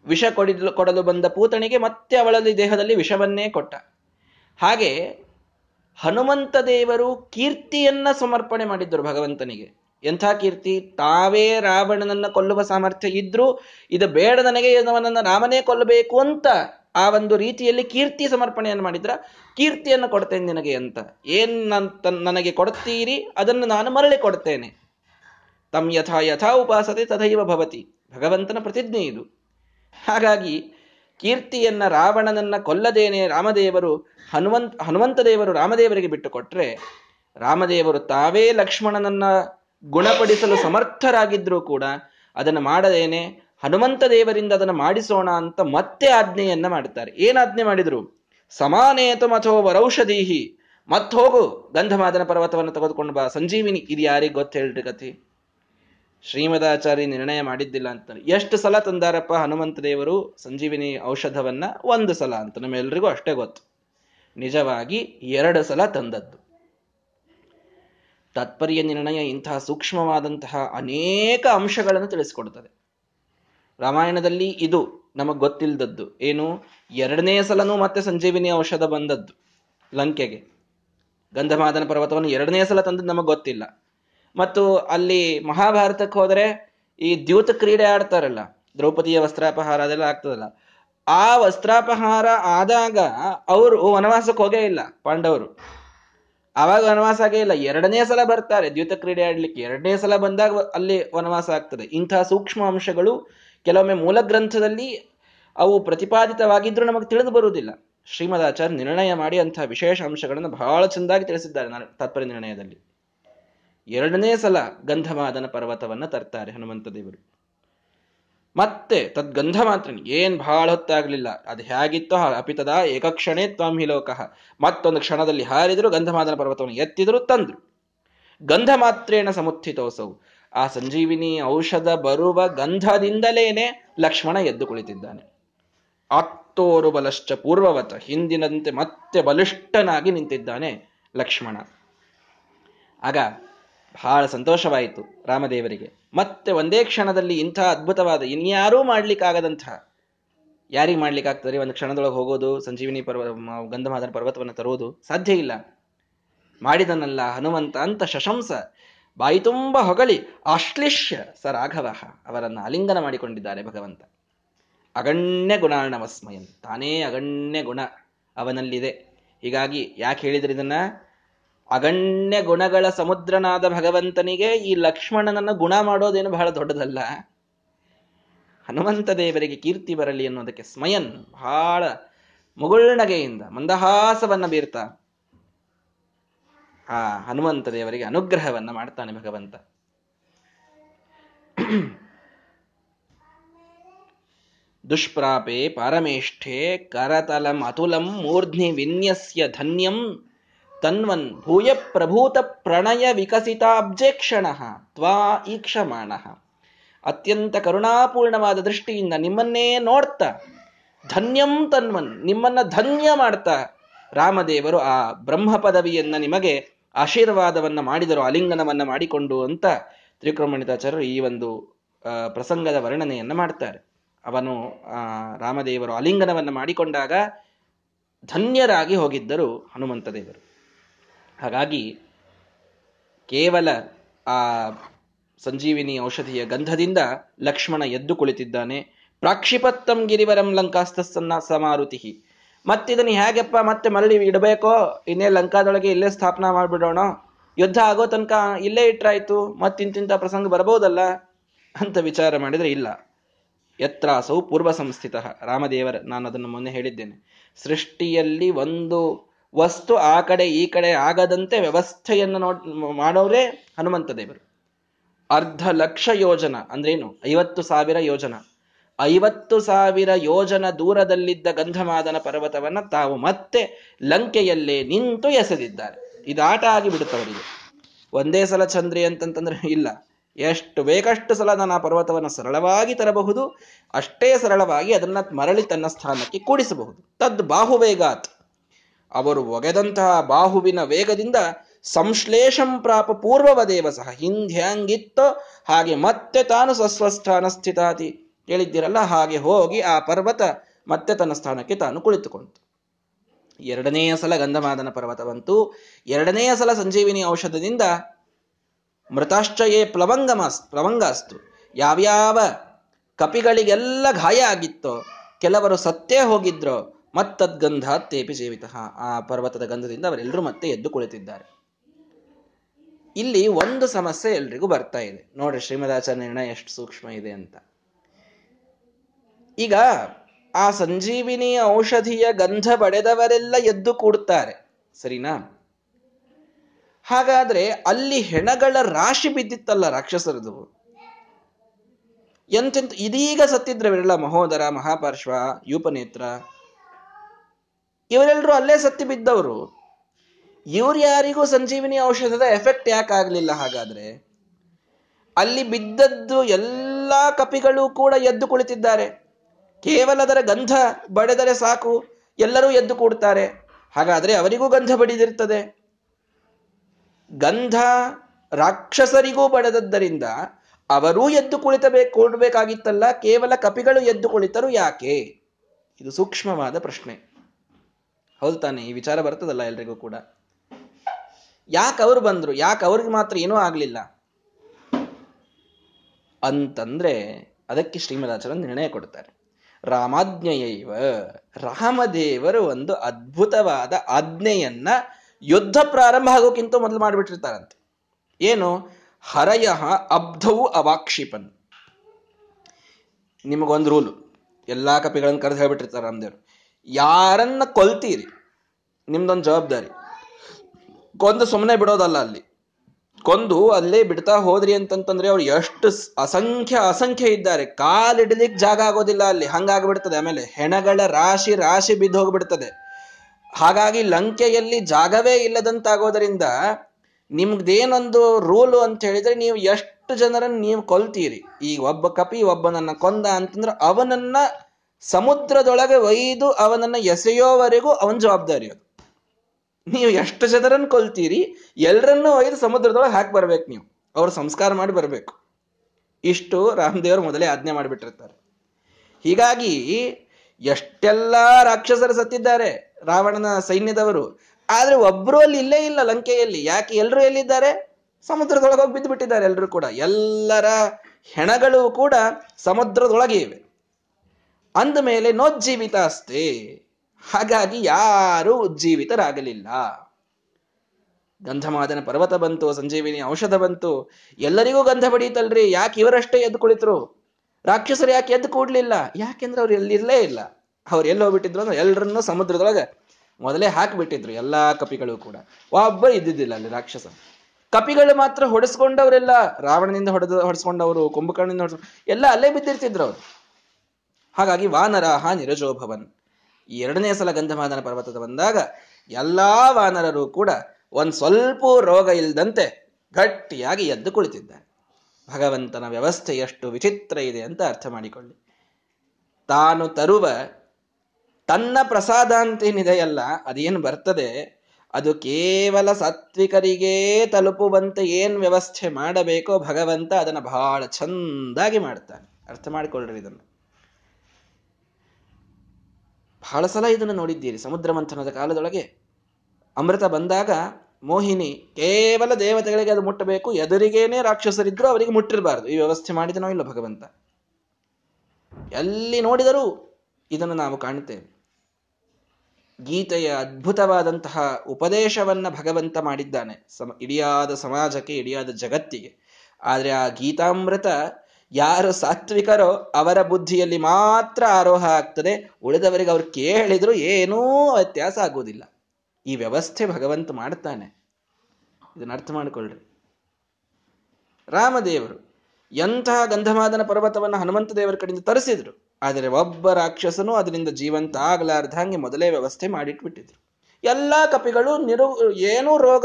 ವಿಷ ಕೊಡಿಲು ಕೊಡಲು ಬಂದ ಪೂತಣಿಗೆ ಮತ್ತೆ ಅವಳಲ್ಲಿ ದೇಹದಲ್ಲಿ ವಿಷವನ್ನೇ ಕೊಟ್ಟ. ಹಾಗೆ ಹನುಮಂತ ದೇವರು ಕೀರ್ತಿಯನ್ನ ಸಮರ್ಪಣೆ ಮಾಡಿದ್ದರು ಭಗವಂತನಿಗೆ. ಎಂಥ ಕೀರ್ತಿ? ತಾವೇ ರಾವಣನನ್ನ ಕೊಲ್ಲುವ ಸಾಮರ್ಥ್ಯ ಇದ್ರೂ ಇದು ಬೇಡ ನನಗೆ ಅವನನ್ನ ರಾಮನೇ ಕೊಲ್ಲಬೇಕು ಅಂತ ಆ ಒಂದು ರೀತಿಯಲ್ಲಿ ಕೀರ್ತಿ ಸಮರ್ಪಣೆಯನ್ನು ಮಾಡಿದ್ರ ಕೀರ್ತಿಯನ್ನು ಕೊಡ್ತೇನೆ ನಿನಗೆ ಅಂತ. ಏನ್ ನನಗೆ ಕೊಡ್ತೀರಿ? ಅದನ್ನು ನಾನು ಮರಳಿ ಕೊಡ್ತೇನೆ. ತಮ್ ಯಥಾ ಯಥಾ ಉಪಾಸತೆ ತಥೈವ ಭವತಿ. ಭಗವಂತನ ಪ್ರತಿಜ್ಞೆ ಇದು. ಹಾಗಾಗಿ ಕೀರ್ತಿಯನ್ನ ರಾವಣನನ್ನ ಕೊಲ್ಲದೇನೆ ರಾಮದೇವರು ಹನುಮಂತ ಹನುಮಂತ ದೇವರು ರಾಮದೇವರಿಗೆ ಬಿಟ್ಟುಕೊಟ್ರೆ ರಾಮದೇವರು ತಾವೇ ಲಕ್ಷ್ಮಣನನ್ನ ಗುಣಪಡಿಸಲು ಸಮರ್ಥರಾಗಿದ್ರೂ ಕೂಡ ಅದನ್ನು ಮಾಡದೇನೆ ಹನುಮಂತ ದೇವರಿಂದ ಅದನ್ನು ಮಾಡಿಸೋಣ ಅಂತ ಮತ್ತೆ ಆಜ್ಞೆಯನ್ನ ಮಾಡ್ತಾರೆ. ಏನ್ ಆಜ್ಞೆ ಮಾಡಿದ್ರು? ಸಮಾನೇತು ಮಥೋ ವರೌಷಧೀಹಿ. ಮತ್ತೋಗು ಗಂಧಮಾದನ ಪರ್ವತವನ್ನು ತೆಗೆದುಕೊಂಡು ಬಾ. ಸಂಜೀವಿನಿ, ಇದು ಯಾರಿಗೆ ಕಥೆ? ಶ್ರೀಮದಾಚಾರ್ಯ ನಿರ್ಣಯ ಮಾಡಿದ್ದಿಲ್ಲ ಅಂತ ಎಷ್ಟು ಸಲ ತಂದಾರಪ್ಪ ಹನುಮಂತ ದೇವರು ಸಂಜೀವಿನಿ ಔಷಧವನ್ನ? ಒಂದು ಸಲ ಅಂತ ನಮ್ಮೆಲ್ರಿಗೂ ಅಷ್ಟೇ ಗೊತ್ತು. ನಿಜವಾಗಿ ಎರಡು ಸಲ ತಂದದ್ದು. ತಾತ್ಪರ್ಯ ನಿರ್ಣಯ ಇಂತಹ ಸೂಕ್ಷ್ಮವಾದಂತಹ ಅನೇಕ ಅಂಶಗಳನ್ನು ತಿಳಿಸ್ಕೊಡ್ತದೆ. ರಾಮಾಯಣದಲ್ಲಿ ಇದು ನಮಗ್ ಗೊತ್ತಿಲ್ಲದದ್ದು ಏನು? ಎರಡನೇ ಸಲನೂ ಮತ್ತೆ ಸಂಜೀವಿನಿ ಔಷಧ ಬಂದದ್ದು ಲಂಕೆಗೆ. ಗಂಧಮಾದನ ಪರ್ವತವನ್ನು ಎರಡನೇ ಸಲ ತಂದದ್ದು ನಮಗೆ ಗೊತ್ತಿಲ್ಲ. ಮತ್ತು ಅಲ್ಲಿ ಮಹಾಭಾರತಕ್ಕೆ ಹೋದರೆ ಈ ದ್ಯೂತ ಕ್ರೀಡೆ ಆಡ್ತಾರಲ್ಲ, ದ್ರೌಪದಿಯ ವಸ್ತ್ರಾಪಹಾರ ಅದೆಲ್ಲ ಆಗ್ತದಲ್ಲ. ಆ ವಸ್ತ್ರಾಪಹಾರ ಆದಾಗ ಅವರು ವನವಾಸಕ್ಕೆ ಹೋಗೇ ಇಲ್ಲ, ಪಾಂಡವರು. ಆವಾಗ ವನವಾಸ ಆಗೇ ಇಲ್ಲ. ಎರಡನೇ ಸಲ ಬರ್ತಾರೆ ದ್ಯೂತ ಕ್ರೀಡೆ ಆಡ್ಲಿಕ್ಕೆ. ಎರಡನೇ ಸಲ ಬಂದಾಗ ಅಲ್ಲಿ ವನವಾಸ ಆಗ್ತದೆ. ಇಂತಹ ಸೂಕ್ಷ್ಮ ಅಂಶಗಳು ಕೆಲವೊಮ್ಮೆ ಮೂಲ ಗ್ರಂಥದಲ್ಲಿ ಅವು ಪ್ರತಿಪಾದಿತವಾಗಿದ್ರೂ ನಮಗೆ ತಿಳಿದು ಬರುವುದಿಲ್ಲ. ಶ್ರೀಮದಾಚಾರ್ಯ ನಿರ್ಣಯ ಮಾಡಿ ಅಂತಹ ವಿಶೇಷ ಅಂಶಗಳನ್ನು ಬಹಳ ಚೆಂದಾಗಿ ತಿಳಿಸಿದ್ದಾರೆ ತಾತ್ಪರ್ಯ ನಿರ್ಣಯದಲ್ಲಿ. ಎರಡನೇ ಸಲ ಗಂಧಮಾದನ ಪರ್ವತವನ್ನ ತರ್ತಾರೆ ಹನುಮಂತ ದೇವರು. ಮತ್ತೆ ತದ್ಗಂಧ ಮಾತ್ರ ಏನ್ ಬಹಳ ಹೊತ್ತಾಗ್ಲಿಲ್ಲ. ಅದು ಹೇಗಿತ್ತೋ ಅಪಿತದ ಏಕಕ್ಷಣೇ ತ್ವಾಂಹಿ ಲೋಕಃ. ಮತ್ತೊಂದು ಕ್ಷಣದಲ್ಲಿ ಹಾರಿದ್ರು, ಗಂಧಮಾದನ ಪರ್ವತವನ್ನು ಎತ್ತಿದ್ರು, ತಂದ್ರು. ಗಂಧ ಮಾತ್ರೇಣ ಸಮುತ್ಥಿತೋಸವು ಆ ಸಂಜೀವಿನಿ ಔಷಧ ಬರುವ ಗಂಧದಿಂದಲೇನೆ ಲಕ್ಷ್ಮಣ ಎದ್ದು ಕುಳಿತಿದ್ದಾನೆ. ಆತ್ತೋರು ಬಲಶ್ಚ ಪೂರ್ವವತ, ಹಿಂದಿನಂತೆ ಮತ್ತೆ ಬಲಿಷ್ಠನಾಗಿ ನಿಂತಿದ್ದಾನೆ ಲಕ್ಷ್ಮಣ. ಆಗ ಬಹಳ ಸಂತೋಷವಾಯಿತು ರಾಮದೇವರಿಗೆ. ಮತ್ತೆ ಒಂದೇ ಕ್ಷಣದಲ್ಲಿ ಇಂಥ ಅದ್ಭುತವಾದ, ಇನ್ಯಾರೂ ಮಾಡ್ಲಿಕ್ಕಾಗದಂಥ ಯಾರಿಗೆ ಮಾಡ್ಲಿಕ್ಕಾಗ್ತದೆ? ಒಂದು ಕ್ಷಣದೊಳಗೆ ಹೋಗೋದು, ಸಂಜೀವಿನಿ ಪರ್ವ ಗಂಧಮಾದನ ಪರ್ವತವನ್ನು ತರುವುದು ಸಾಧ್ಯ ಇಲ್ಲ. ಮಾಡಿದನಲ್ಲ ಹನುಮಂತ ಅಂತ ಶಶಂಸ, ಬಾಯಿ ತುಂಬ ಹೊಗಳಿ ಆಶ್ಲಿಷ್ಯ ಸ ರಾಘವ ಅವರನ್ನು ಆಲಿಂಗನ ಮಾಡಿಕೊಂಡಿದ್ದಾರೆ ಭಗವಂತ. ಅಗಣ್ಯ ಗುಣಾರ್ಣವಸ್ಮಯನ್ ತಾನೇ ಅಗಣ್ಯ ಗುಣ ಅವನಲ್ಲಿದೆ. ಹೀಗಾಗಿ ಯಾಕೆ ಹೇಳಿದ್ರೆ ಇದನ್ನ? ಅಗಣ್ಯ ಗುಣಗಳ ಸಮುದ್ರನಾದ ಭಗವಂತನಿಗೆ ಈ ಲಕ್ಷ್ಮಣನನ್ನು ಗುಣ ಮಾಡೋದೇನು ಬಹಳ ದೊಡ್ಡದಲ್ಲ. ಹನುಮಂತ ದೇವರಿಗೆ ಕೀರ್ತಿ ಬರಲಿ ಅನ್ನೋದಕ್ಕೆ ಸ್ಮಯನ್ ಬಹಳ ಮುಗುಳ್ನಗೆಯಿಂದ ಮಂದಹಾಸವನ್ನ ಬೀರ್ತಾ, ಆ ಹನುಮಂತ ದೇವರಿಗೆ ಅನುಗ್ರಹವನ್ನ ಮಾಡ್ತಾನೆ ಭಗವಂತ. ದುಷ್ಪ್ರಾಪೆ ಪರಮೇಷ್ಠೆ ಕರತಲಂ ಅತುಲಂ ಮೂರ್ಧ್ನಿ ವಿನ್ಯಸ್ಯ ಧನ್ಯಂ ತನ್ವನ್ ಭೂಯ ಪ್ರಭೂತ ಪ್ರಣಯ ವಿಕಸಿತಾಬ್ಜೇಕ್ಷಣ ತ್ವಾ ಈಕ್ಷಮಾಣ. ಅತ್ಯಂತ ಕರುಣಾಪೂರ್ಣವಾದ ದೃಷ್ಟಿಯಿಂದ ನಿಮ್ಮನ್ನೇ ನೋಡ್ತಾ. ಧನ್ಯಂ ತನ್ವನ್, ನಿಮ್ಮನ್ನ ಧನ್ಯ ಮಾಡ್ತಾ. ರಾಮದೇವರು ಆ ಬ್ರಹ್ಮ ಪದವಿಯನ್ನ ನಿಮಗೆ ಆಶೀರ್ವಾದವನ್ನ ಮಾಡಿದರು, ಅಲಿಂಗನವನ್ನ ಮಾಡಿಕೊಂಡು ಅಂತ ತ್ರಿಕ್ರಮಣಿತಾಚಾರ್ಯರು ಈ ಒಂದು ಪ್ರಸಂಗದ ವರ್ಣನೆಯನ್ನ ಮಾಡ್ತಾರೆ. ಅವನು ರಾಮದೇವರು ಅಲಿಂಗನವನ್ನ ಮಾಡಿಕೊಂಡಾಗ ಧನ್ಯರಾಗಿ ಹೋಗಿದ್ದರು ಹನುಮಂತ ದೇವರು ಹಾಗಾಗಿ ಕೇವಲ ಆ ಸಂಜೀವಿನಿ ಔಷಧಿಯ ಗಂಧದಿಂದ ಲಕ್ಷ್ಮಣ ಎದ್ದು ಕುಳಿತಿದ್ದಾನೆ. ಪ್ರಾಕ್ಷಿಪತ್ತಂ ಗಿರಿವರಂ ಲಂಕಾಸ್ತಸ್ಸನ್ನ ಸಮಾರುತಿ ಮತ್ತಿದನ್ನು ಹೇಗೆಪ್ಪ ಮತ್ತೆ ಮರಳಿ ಇಡಬೇಕೋ? ಇನ್ನೇ ಲಂಕಾದೊಳಗೆ ಇಲ್ಲೇ ಸ್ಥಾಪನಾ ಮಾಡಿಬಿಡೋಣ. ಯುದ್ಧ ಆಗೋ ತನಕ ಇಲ್ಲೇ ಇಟ್ರಾಯ್ತು. ಮತ್ತಿಂತಿಂತ ಪ್ರಸಂಗ ಬರಬಹುದಲ್ಲ ಅಂತ ವಿಚಾರ ಮಾಡಿದರೆ ಇಲ್ಲ. ಯತ್ರಾಸೌ ಪೂರ್ವ ಸಂಸ್ಥಿತ ರಾಮದೇವರ ನಾನು ಅದನ್ನು ಮೊನ್ನೆ ಹೇಳಿದ್ದೇನೆ. ಸೃಷ್ಟಿಯಲ್ಲಿ ಒಂದು ವಸ್ತು ಆ ಕಡೆ ಈ ಕಡೆ ಆಗದಂತೆ ವ್ಯವಸ್ಥೆಯನ್ನು ನೋಡ್, ಮಾಡೋರೇ ಹನುಮಂತ ದೇವರು. ಅರ್ಧ ಲಕ್ಷ ಯೋಜನ ಅಂದ್ರೇನು ಐವತ್ತು ಸಾವಿರ ಯೋಜನ. ಐವತ್ತು ಸಾವಿರ ಯೋಜನ ದೂರದಲ್ಲಿದ್ದ ಗಂಧಮಾದನ ಪರ್ವತವನ್ನ ತಾವು ಮತ್ತೆ ಲಂಕೆಯಲ್ಲೇ ನಿಂತು ಎಸೆದಿದ್ದಾರೆ. ಇದು ಆಟ ಆಗಿ ಬಿಡುತ್ತವರಿಗೆ ಒಂದೇ ಸಲ ಚಂದ್ರಿ ಅಂತಂತಂದ್ರೆ ಇಲ್ಲ. ಎಷ್ಟು ಬೇಕಷ್ಟು ಸಲ ನಾನು ಆ ಪರ್ವತವನ್ನು ಸರಳವಾಗಿ ತರಬಹುದು, ಅಷ್ಟೇ ಸರಳವಾಗಿ ಅದನ್ನ ಮರಳಿ ತನ್ನ ಸ್ಥಾನಕ್ಕೆ ಕೂಡಿಸಬಹುದು. ತದ್ ಬಾಹುವೇಗಾತ್. ಅವರು ಒಗೆದಂತಹ ಬಾಹುವಿನ ವೇಗದಿಂದ ಸಂಶ್ಲೇಷಂ ಪ್ರಾಪ ಪೂರ್ವವದೇವ ಸಹ ಹಿಂದ್ಯಾಂಗಿತ್ತೋ ಹಾಗೆ ಮತ್ತೆ ತಾನು ಸ್ವಸ್ವಸ್ಥಾನ ಸ್ಥಿತಾತಿ. ಹೇಳಿದ್ದೀರಲ್ಲ, ಹಾಗೆ ಹೋಗಿ ಆ ಪರ್ವತ ಮತ್ತೆ ತನ್ನ ಸ್ಥಾನಕ್ಕೆ ತಾನು ಕುಳಿತುಕೊಂತು. ಎರಡನೆಯ ಸಲ ಗಂಧಮಾದನ ಪರ್ವತ ಬಂತು. ಎರಡನೆಯ ಸಲ ಸಂಜೀವಿನಿ ಔಷಧದಿಂದ ಮೃತಾಶ್ಚಯೇ ಪ್ಲವಂಗಮಾಸ್, ಪ್ಲವಂಗಾಸ್ತು. ಯಾವ್ಯಾವ ಕಪಿಗಳಿಗೆಲ್ಲ ಗಾಯ ಆಗಿತ್ತೋ, ಕೆಲವರು ಸತ್ತೇ ಹೋಗಿದ್ರು ಮತ್ತದ್ಗಂಧ ತೇಪಿ ಜೀವಿತ. ಆ ಪರ್ವತದ ಗಂಧದಿಂದ ಅವರೆಲ್ಲರೂ ಮತ್ತೆ ಎದ್ದು ಕುಳಿತಿದ್ದಾರೆ. ಇಲ್ಲಿ ಒಂದು ಸಮಸ್ಯೆ ಎಲ್ರಿಗೂ ಬರ್ತಾ ಇದೆ. ನೋಡ್ರಿ ಶ್ರೀಮದಾಚಾರ್ಯ ನಿರ್ಣಯ ಎಷ್ಟು ಸೂಕ್ಷ್ಮ ಇದೆ ಅಂತ. ಈಗ ಆ ಸಂಜೀವಿನಿ ಔಷಧಿಯ ಗಂಧ ಪಡೆದವರೆಲ್ಲ ಎದ್ದು ಕೂಡ್ತಾರೆ. ಸರಿನಾ? ಹಾಗಾದ್ರೆ ಅಲ್ಲಿ ಹೆಣಗಳ ರಾಶಿ ಬಿದ್ದಿತ್ತಲ್ಲ ರಾಕ್ಷಸರದು. ಎಂತೆಂತ ಇದೀಗ ಸತ್ತಿದ್ರವರೆಲ್ಲ ಮಹೋದರ, ಮಹಾಪಾರ್ಶ್ವ, ಯೂಪನೇತ್ರ. ಇವರೆಲ್ಲರೂ ಅಲ್ಲೇ ಸತ್ತಿ ಬಿದ್ದವರು. ಇವ್ರು ಯಾರಿಗೂ ಸಂಜೀವಿನಿ ಔಷಧದ ಎಫೆಕ್ಟ್ ಯಾಕೆ ಯಾಕಾಗ್ಲಿಲ್ಲ ಹಾಗಾದ್ರೆ? ಅಲ್ಲಿ ಬಿದ್ದದ್ದು ಎಲ್ಲ ಕಪಿಗಳು ಕೂಡ ಎದ್ದು ಕುಳಿತಿದ್ದಾರೆ. ಕೇವಲ ಅದರ ಗಂಧ ಬಡೆದರೆ ಸಾಕು, ಎಲ್ಲರೂ ಎದ್ದು ಕೂಡ್ತಾರೆ. ಹಾಗಾದ್ರೆ ಅವರಿಗೂ ಗಂಧ ಬಡಿದಿರ್ತದೆ ಗಂಧ ರಾಕ್ಷಸರಿಗೂ ಬಡದದ್ದರಿಂದ ಅವರೂ ಎದ್ದು ಕುಳಿತಬೇಕು, ಕೂಡಬೇಕಾಗಿತ್ತಲ್ಲ, ಕೇವಲ ಕಪಿಗಳು ಎದ್ದು ಕುಳಿತರು ಯಾಕೆ? ಇದು ಸೂಕ್ಷ್ಮವಾದ ಪ್ರಶ್ನೆ. ಹೌದು ತಾನೆ, ಈ ವಿಚಾರ ಬರ್ತದಲ್ಲ ಎಲ್ರಿಗೂ ಕೂಡ. ಯಾಕೆ ಅವ್ರು ಬಂದ್ರು, ಯಾಕೆ ಅವ್ರಿಗೆ ಮಾತ್ರ ಏನೂ ಆಗ್ಲಿಲ್ಲ? ಅಂತಂದ್ರೆ, ಅದಕ್ಕೆ ಶ್ರೀಮದಾಚಾರ್ಯ ನಿರ್ಣಯ ಕೊಡ್ತಾರೆ. ರಾಮಾಜ್ಞೆಯೈವ, ರಾಮದೇವರು ಒಂದು ಅದ್ಭುತವಾದ ಆಜ್ಞೆಯನ್ನ ಯುದ್ಧ ಪ್ರಾರಂಭ ಆಗೋಕ್ಕಿಂತ ಮೊದಲು ಮಾಡಿಬಿಟ್ಟಿರ್ತಾರಂತೆ. ಏನು? ಹರಯ ಅಬ್ಧವು ಅವಾಕ್ಷಿಪನ್. ನಿಮಗೊಂದು ರೂಲು. ಎಲ್ಲಾ ಕಪಿಗಳನ್ನು ಕರೆದು ಹೇಳ್ಬಿಟ್ಟಿರ್ತಾರೆ ರಾಮದೇವರು. ಯಾರನ್ನ ಕೊಲ್ತೀರಿ? ನಿಮ್ದೊಂದು ಜವಾಬ್ದಾರಿ. ಕೊಂದು ಸುಮ್ಮನೆ ಬಿಡೋದಲ್ಲ ಅಲ್ಲಿ. ಕೊಂದು ಅಲ್ಲೇ ಬಿಡ್ತಾ ಹೋದ್ರಿ ಅಂತಂತಂದ್ರೆ ಅವ್ರು ಎಷ್ಟು ಅಸಂಖ್ಯ ಅಸಂಖ್ಯ ಇದ್ದಾರೆ. ಕಾಲಿಡ್ಲಿಕ್ಕೆ ಜಾಗ ಆಗೋದಿಲ್ಲ ಅಲ್ಲಿ. ಹಂಗಾಗ್ಬಿಡ್ತದೆ. ಆಮೇಲೆ ಹೆಣಗಳ ರಾಶಿ ರಾಶಿ ಬಿದ್ದು ಹೋಗ್ಬಿಡ್ತದೆ. ಹಾಗಾಗಿ ಲಂಕೆಯಲ್ಲಿ ಜಾಗವೇ ಇಲ್ಲದಂತಾಗೋದರಿಂದ ನಿಮ್ಗದೇನೊಂದು ರೂಲು ಅಂತ ಹೇಳಿದ್ರೆ ನೀವು ಎಷ್ಟು ಜನರನ್ನು ನೀವು ಕೊಲ್ತೀರಿ? ಈ ಒಬ್ಬ ಕಪಿ ಒಬ್ಬನನ್ನ ಕೊಂದ ಅಂತಂದ್ರೆ ಅವನನ್ನ ಸಮುದ್ರದೊಳಗೆ ಒಯ್ದು ಅವನನ್ನು ಎಸೆಯೋವರೆಗೂ ಅವನ ಜವಾಬ್ದಾರಿ ಅದು. ನೀವು ಎಷ್ಟು ಜನರನ್ನ ಕೊಲ್ತೀರಿ ಎಲ್ಲರನ್ನೂ ಒಯ್ದು ಸಮುದ್ರದೊಳಗೆ ಹಾಕಿ ಬರ್ಬೇಕು ನೀವು. ಅವ್ರು ಸಂಸ್ಕಾರ ಮಾಡಿ ಬರಬೇಕು. ಇಷ್ಟು ರಾಮದೇವರು ಮೊದಲೇ ಆಜ್ಞೆ ಮಾಡಿಬಿಟ್ಟಿರ್ತಾರೆ. ಹೀಗಾಗಿ ಎಷ್ಟೆಲ್ಲ ರಾಕ್ಷಸರು ಸತ್ತಿದ್ದಾರೆ, ರಾವಣನ ಸೈನ್ಯದವರು. ಆದ್ರೆ ಒಬ್ರು ಅಲ್ಲಿ ಇಲ್ಲೇ ಇಲ್ಲ ಲಂಕೆಯಲ್ಲಿ. ಯಾಕೆ ಎಲ್ಲರೂ ಎಲ್ಲಿದ್ದಾರೆ? ಸಮುದ್ರದೊಳಗೆ ಹೋಗಿ ಬಿದ್ದು ಬಿಟ್ಟಿದ್ದಾರೆ ಎಲ್ಲರೂ ಕೂಡ. ಎಲ್ಲರ ಹೆಣಗಳು ಕೂಡ ಸಮುದ್ರದೊಳಗೆ ಇವೆ. ಅಂದ ಮೇಲೆ ನೋಜ್ಜೀವಿತ ಅಷ್ಟೇ. ಹಾಗಾಗಿ ಯಾರೂ ಉಜ್ಜೀವಿತರಾಗಲಿಲ್ಲ. ಗಂಧಮಾದನ ಪರ್ವತ ಬಂತು, ಸಂಜೀವಿನಿ ಔಷಧ ಬಂತು. ಎಲ್ಲರಿಗೂ ಗಂಧ ಬಡೀತಲ್ರಿ. ಯಾಕೆ ಇವರಷ್ಟೇ ಎದ್ದು ಕುಳಿತರು? ರಾಕ್ಷಸರು ಯಾಕೆ ಎದ್ದು ಕೂಡ್ಲಿಲ್ಲ? ಯಾಕೆಂದ್ರೆ ಅವ್ರು ಎಲ್ಲಿರ್ಲೇ ಇಲ್ಲ. ಅವ್ರು ಎಲ್ಲಿ ಹೋಗ್ಬಿಟ್ಟಿದ್ರು ಅಂದ್ರೆ ಎಲ್ಲರನ್ನೂ ಸಮುದ್ರದೊಳಗೆ ಮೊದಲೇ ಹಾಕಿಬಿಟ್ಟಿದ್ರು, ಎಲ್ಲಾ ಕಪಿಗಳು ಕೂಡ. ಒಬ್ಬ ಇದ್ದಿದ್ದಿಲ್ಲ ಅಲ್ಲಿ ರಾಕ್ಷಸ. ಕಪಿಗಳು ಮಾತ್ರ ಹೊಡೆಸ್ಕೊಂಡವರೆಲ್ಲ. ರಾವಣನಿಂದ ಹೊಡೆದ ಹೊಡೆಸ್ಕೊಂಡವರು ಕುಂಭಕರ್ಣದಿಂದ ಹೊಡೆಸ್ ಎಲ್ಲ ಅಲ್ಲೇ ಬಿದ್ದಿರ್ತಿದ್ರು ಅವರು. ಹಾಗಾಗಿ ವಾನರಾಹ ನಿರಜೋಭವನ್. ಎರಡನೇ ಸಲ ಗಂಧಮಾದನ ಪರ್ವತದ ಬಂದಾಗ ಎಲ್ಲಾ ವಾನರರು ಕೂಡ ಒಂದ್ ಸ್ವಲ್ಪ ರೋಗ ಇಲ್ಲದಂತೆ ಗಟ್ಟಿಯಾಗಿ ಎದ್ದು ಕುಳಿತಿದ್ದಾರೆ. ಭಗವಂತನ ವ್ಯವಸ್ಥೆ ಎಷ್ಟು ವಿಚಿತ್ರ ಇದೆ ಅಂತ ಅರ್ಥ ಮಾಡಿಕೊಳ್ಳಿ. ತಾನು ತರುವ ತನ್ನ ಪ್ರಸಾದ ಅಂತೇನಿದೆಯಲ್ಲ ಅದೇನು ಬರ್ತದೆ? ಅದು ಕೇವಲ ಸಾತ್ವಿಕರಿಗೇ ತಲುಪುವಂತೆ ಏನ್ ವ್ಯವಸ್ಥೆ ಮಾಡಬೇಕೋ ಭಗವಂತ ಅದನ್ನ ಬಹಳ ಚಂದಾಗಿ ಮಾಡ್ತಾನೆ. ಅರ್ಥ ಮಾಡಿಕೊಳ್ಳ್ರಿ ಇದನ್ನು. ಬಹಳ ಸಲ ಇದನ್ನು ನೋಡಿದ್ದೀರಿ. ಸಮುದ್ರ ಮಂಥನದ ಕಾಲದೊಳಗೆ ಅಮೃತ ಬಂದಾಗ ಮೋಹಿನಿ ಕೇವಲ ದೇವತೆಗಳಿಗೆ ಅದು ಮುಟ್ಟಬೇಕು, ಎದುರಿಗೇನೆ ರಾಕ್ಷಸರಿದ್ರು ಅವರಿಗೆ ಮುಟ್ಟಿರಬಾರದು. ಈ ವ್ಯವಸ್ಥೆ ಮಾಡಿದನೋ ಇಲ್ಲ ಭಗವಂತ. ಎಲ್ಲಿ ನೋಡಿದರೂ ಇದನ್ನು ನಾವು ಕಾಣುತ್ತೇವೆ. ಗೀತೆಯ ಅದ್ಭುತವಾದಂತಹ ಉಪದೇಶವನ್ನ ಭಗವಂತ ಮಾಡಿದ್ದಾನೆ. ಸಮ, ಇಡಿಯಾದ ಸಮಾಜಕ್ಕೆ, ಇಡಿಯಾದ ಜಗತ್ತಿಗೆ. ಆದರೆ ಆ ಗೀತಾಮೃತ ಯಾರು ಸಾತ್ವಿಕರೋ ಅವರ ಬುದ್ಧಿಯಲ್ಲಿ ಮಾತ್ರ ಆರೋಹ ಆಗ್ತದೆ. ಉಳಿದವರಿಗೆ ಅವ್ರು ಕೇಳಿದ್ರು ಏನೂ ವ್ಯತ್ಯಾಸ ಆಗುವುದಿಲ್ಲ. ಈ ವ್ಯವಸ್ಥೆ ಭಗವಂತ ಮಾಡ್ತಾನೆ. ಇದನ್ನ ಅರ್ಥ ಮಾಡಿಕೊಳ್ಳ್ರಿ ರಾಮದೇವರು ಎಂತಹ ಗಂಧಮಾದನ ಪರ್ವತವನ್ನು ಹನುಮಂತ ದೇವರ ಕಡೆಯಿಂದ ತರಿಸಿದ್ರು. ಆದರೆ ಒಬ್ಬ ರಾಕ್ಷಸನು ಅದರಿಂದ ಜೀವಂತ ಆಗಲಾರ್ದಂಗೆ ಮೊದಲೇ ವ್ಯವಸ್ಥೆ ಮಾಡಿಟ್ಬಿಟ್ಟಿದ್ರು. ಎಲ್ಲ ಕಪಿಗಳು ನಿರು, ಏನೂ ರೋಗ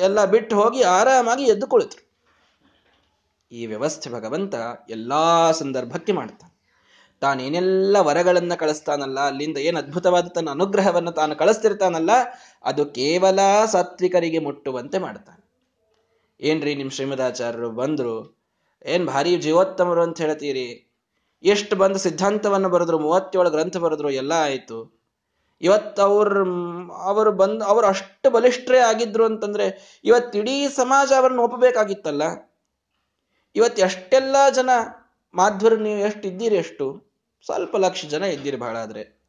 ಎಲ್ಲ ಬಿಟ್ಟು ಹೋಗಿ ಆರಾಮಾಗಿ ಎದ್ದು ಈ ವ್ಯವಸ್ಥೆ ಭಗವಂತ ಎಲ್ಲ ಸಂದರ್ಭಕ್ಕೆ ಮಾಡ್ತಾನೆ ತಾನೇನೆಲ್ಲ ವರಗಳನ್ನು ಕಳಿಸ್ತಾನಲ್ಲ, ಅಲ್ಲಿಂದ ಏನು ಅದ್ಭುತವಾದ ತನ್ನ ಅನುಗ್ರಹವನ್ನು ತಾನು ಕಳಿಸ್ತಿರ್ತಾನಲ್ಲ, ಅದು ಕೇವಲ ಸಾತ್ವಿಕರಿಗೆ ಮುಟ್ಟುವಂತೆ ಮಾಡ್ತಾನೆ ಏನ್ರಿ ನಿಮ್ಮ ಶ್ರೀಮದಾಚಾರ್ಯರು ಬಂದರು? ಏನು ಭಾರಿ ಜೀವೋತ್ತಮರು ಅಂತ ಹೇಳ್ತೀರಿ? ಎಷ್ಟು ಬಂದು ಸಿದ್ಧಾಂತವನ್ನು ಬರೆದ್ರು, ಮೂವತ್ತೇಳು ಗ್ರಂಥ ಬರೆದ್ರು, ಎಲ್ಲ ಆಯ್ತು. ಇವತ್ತು ಅವ್ರ ಅವರು ಬಂದು, ಅವರು ಅಷ್ಟು ಬಲಿಷ್ಠರೇ ಆಗಿದ್ರು ಅಂತಂದ್ರೆ ಇವತ್ತಿಡೀ ಸಮಾಜ ಅವರನ್ನು ಒಪ್ಪಬೇಕಾಗಿತ್ತಲ್ಲ ಇವತ್ತು ಎಷ್ಟೆಲ್ಲ ಜನ ಮಾಧ್ವರು ನೀವು ಎಷ್ಟು ಇದ್ದೀರಿ ಎಷ್ಟು ಸ್ವಲ್ಪ ಲಕ್ಷ ಜನ ಇದ್ದೀರಿ ಬಹಳ ಆದರೆ.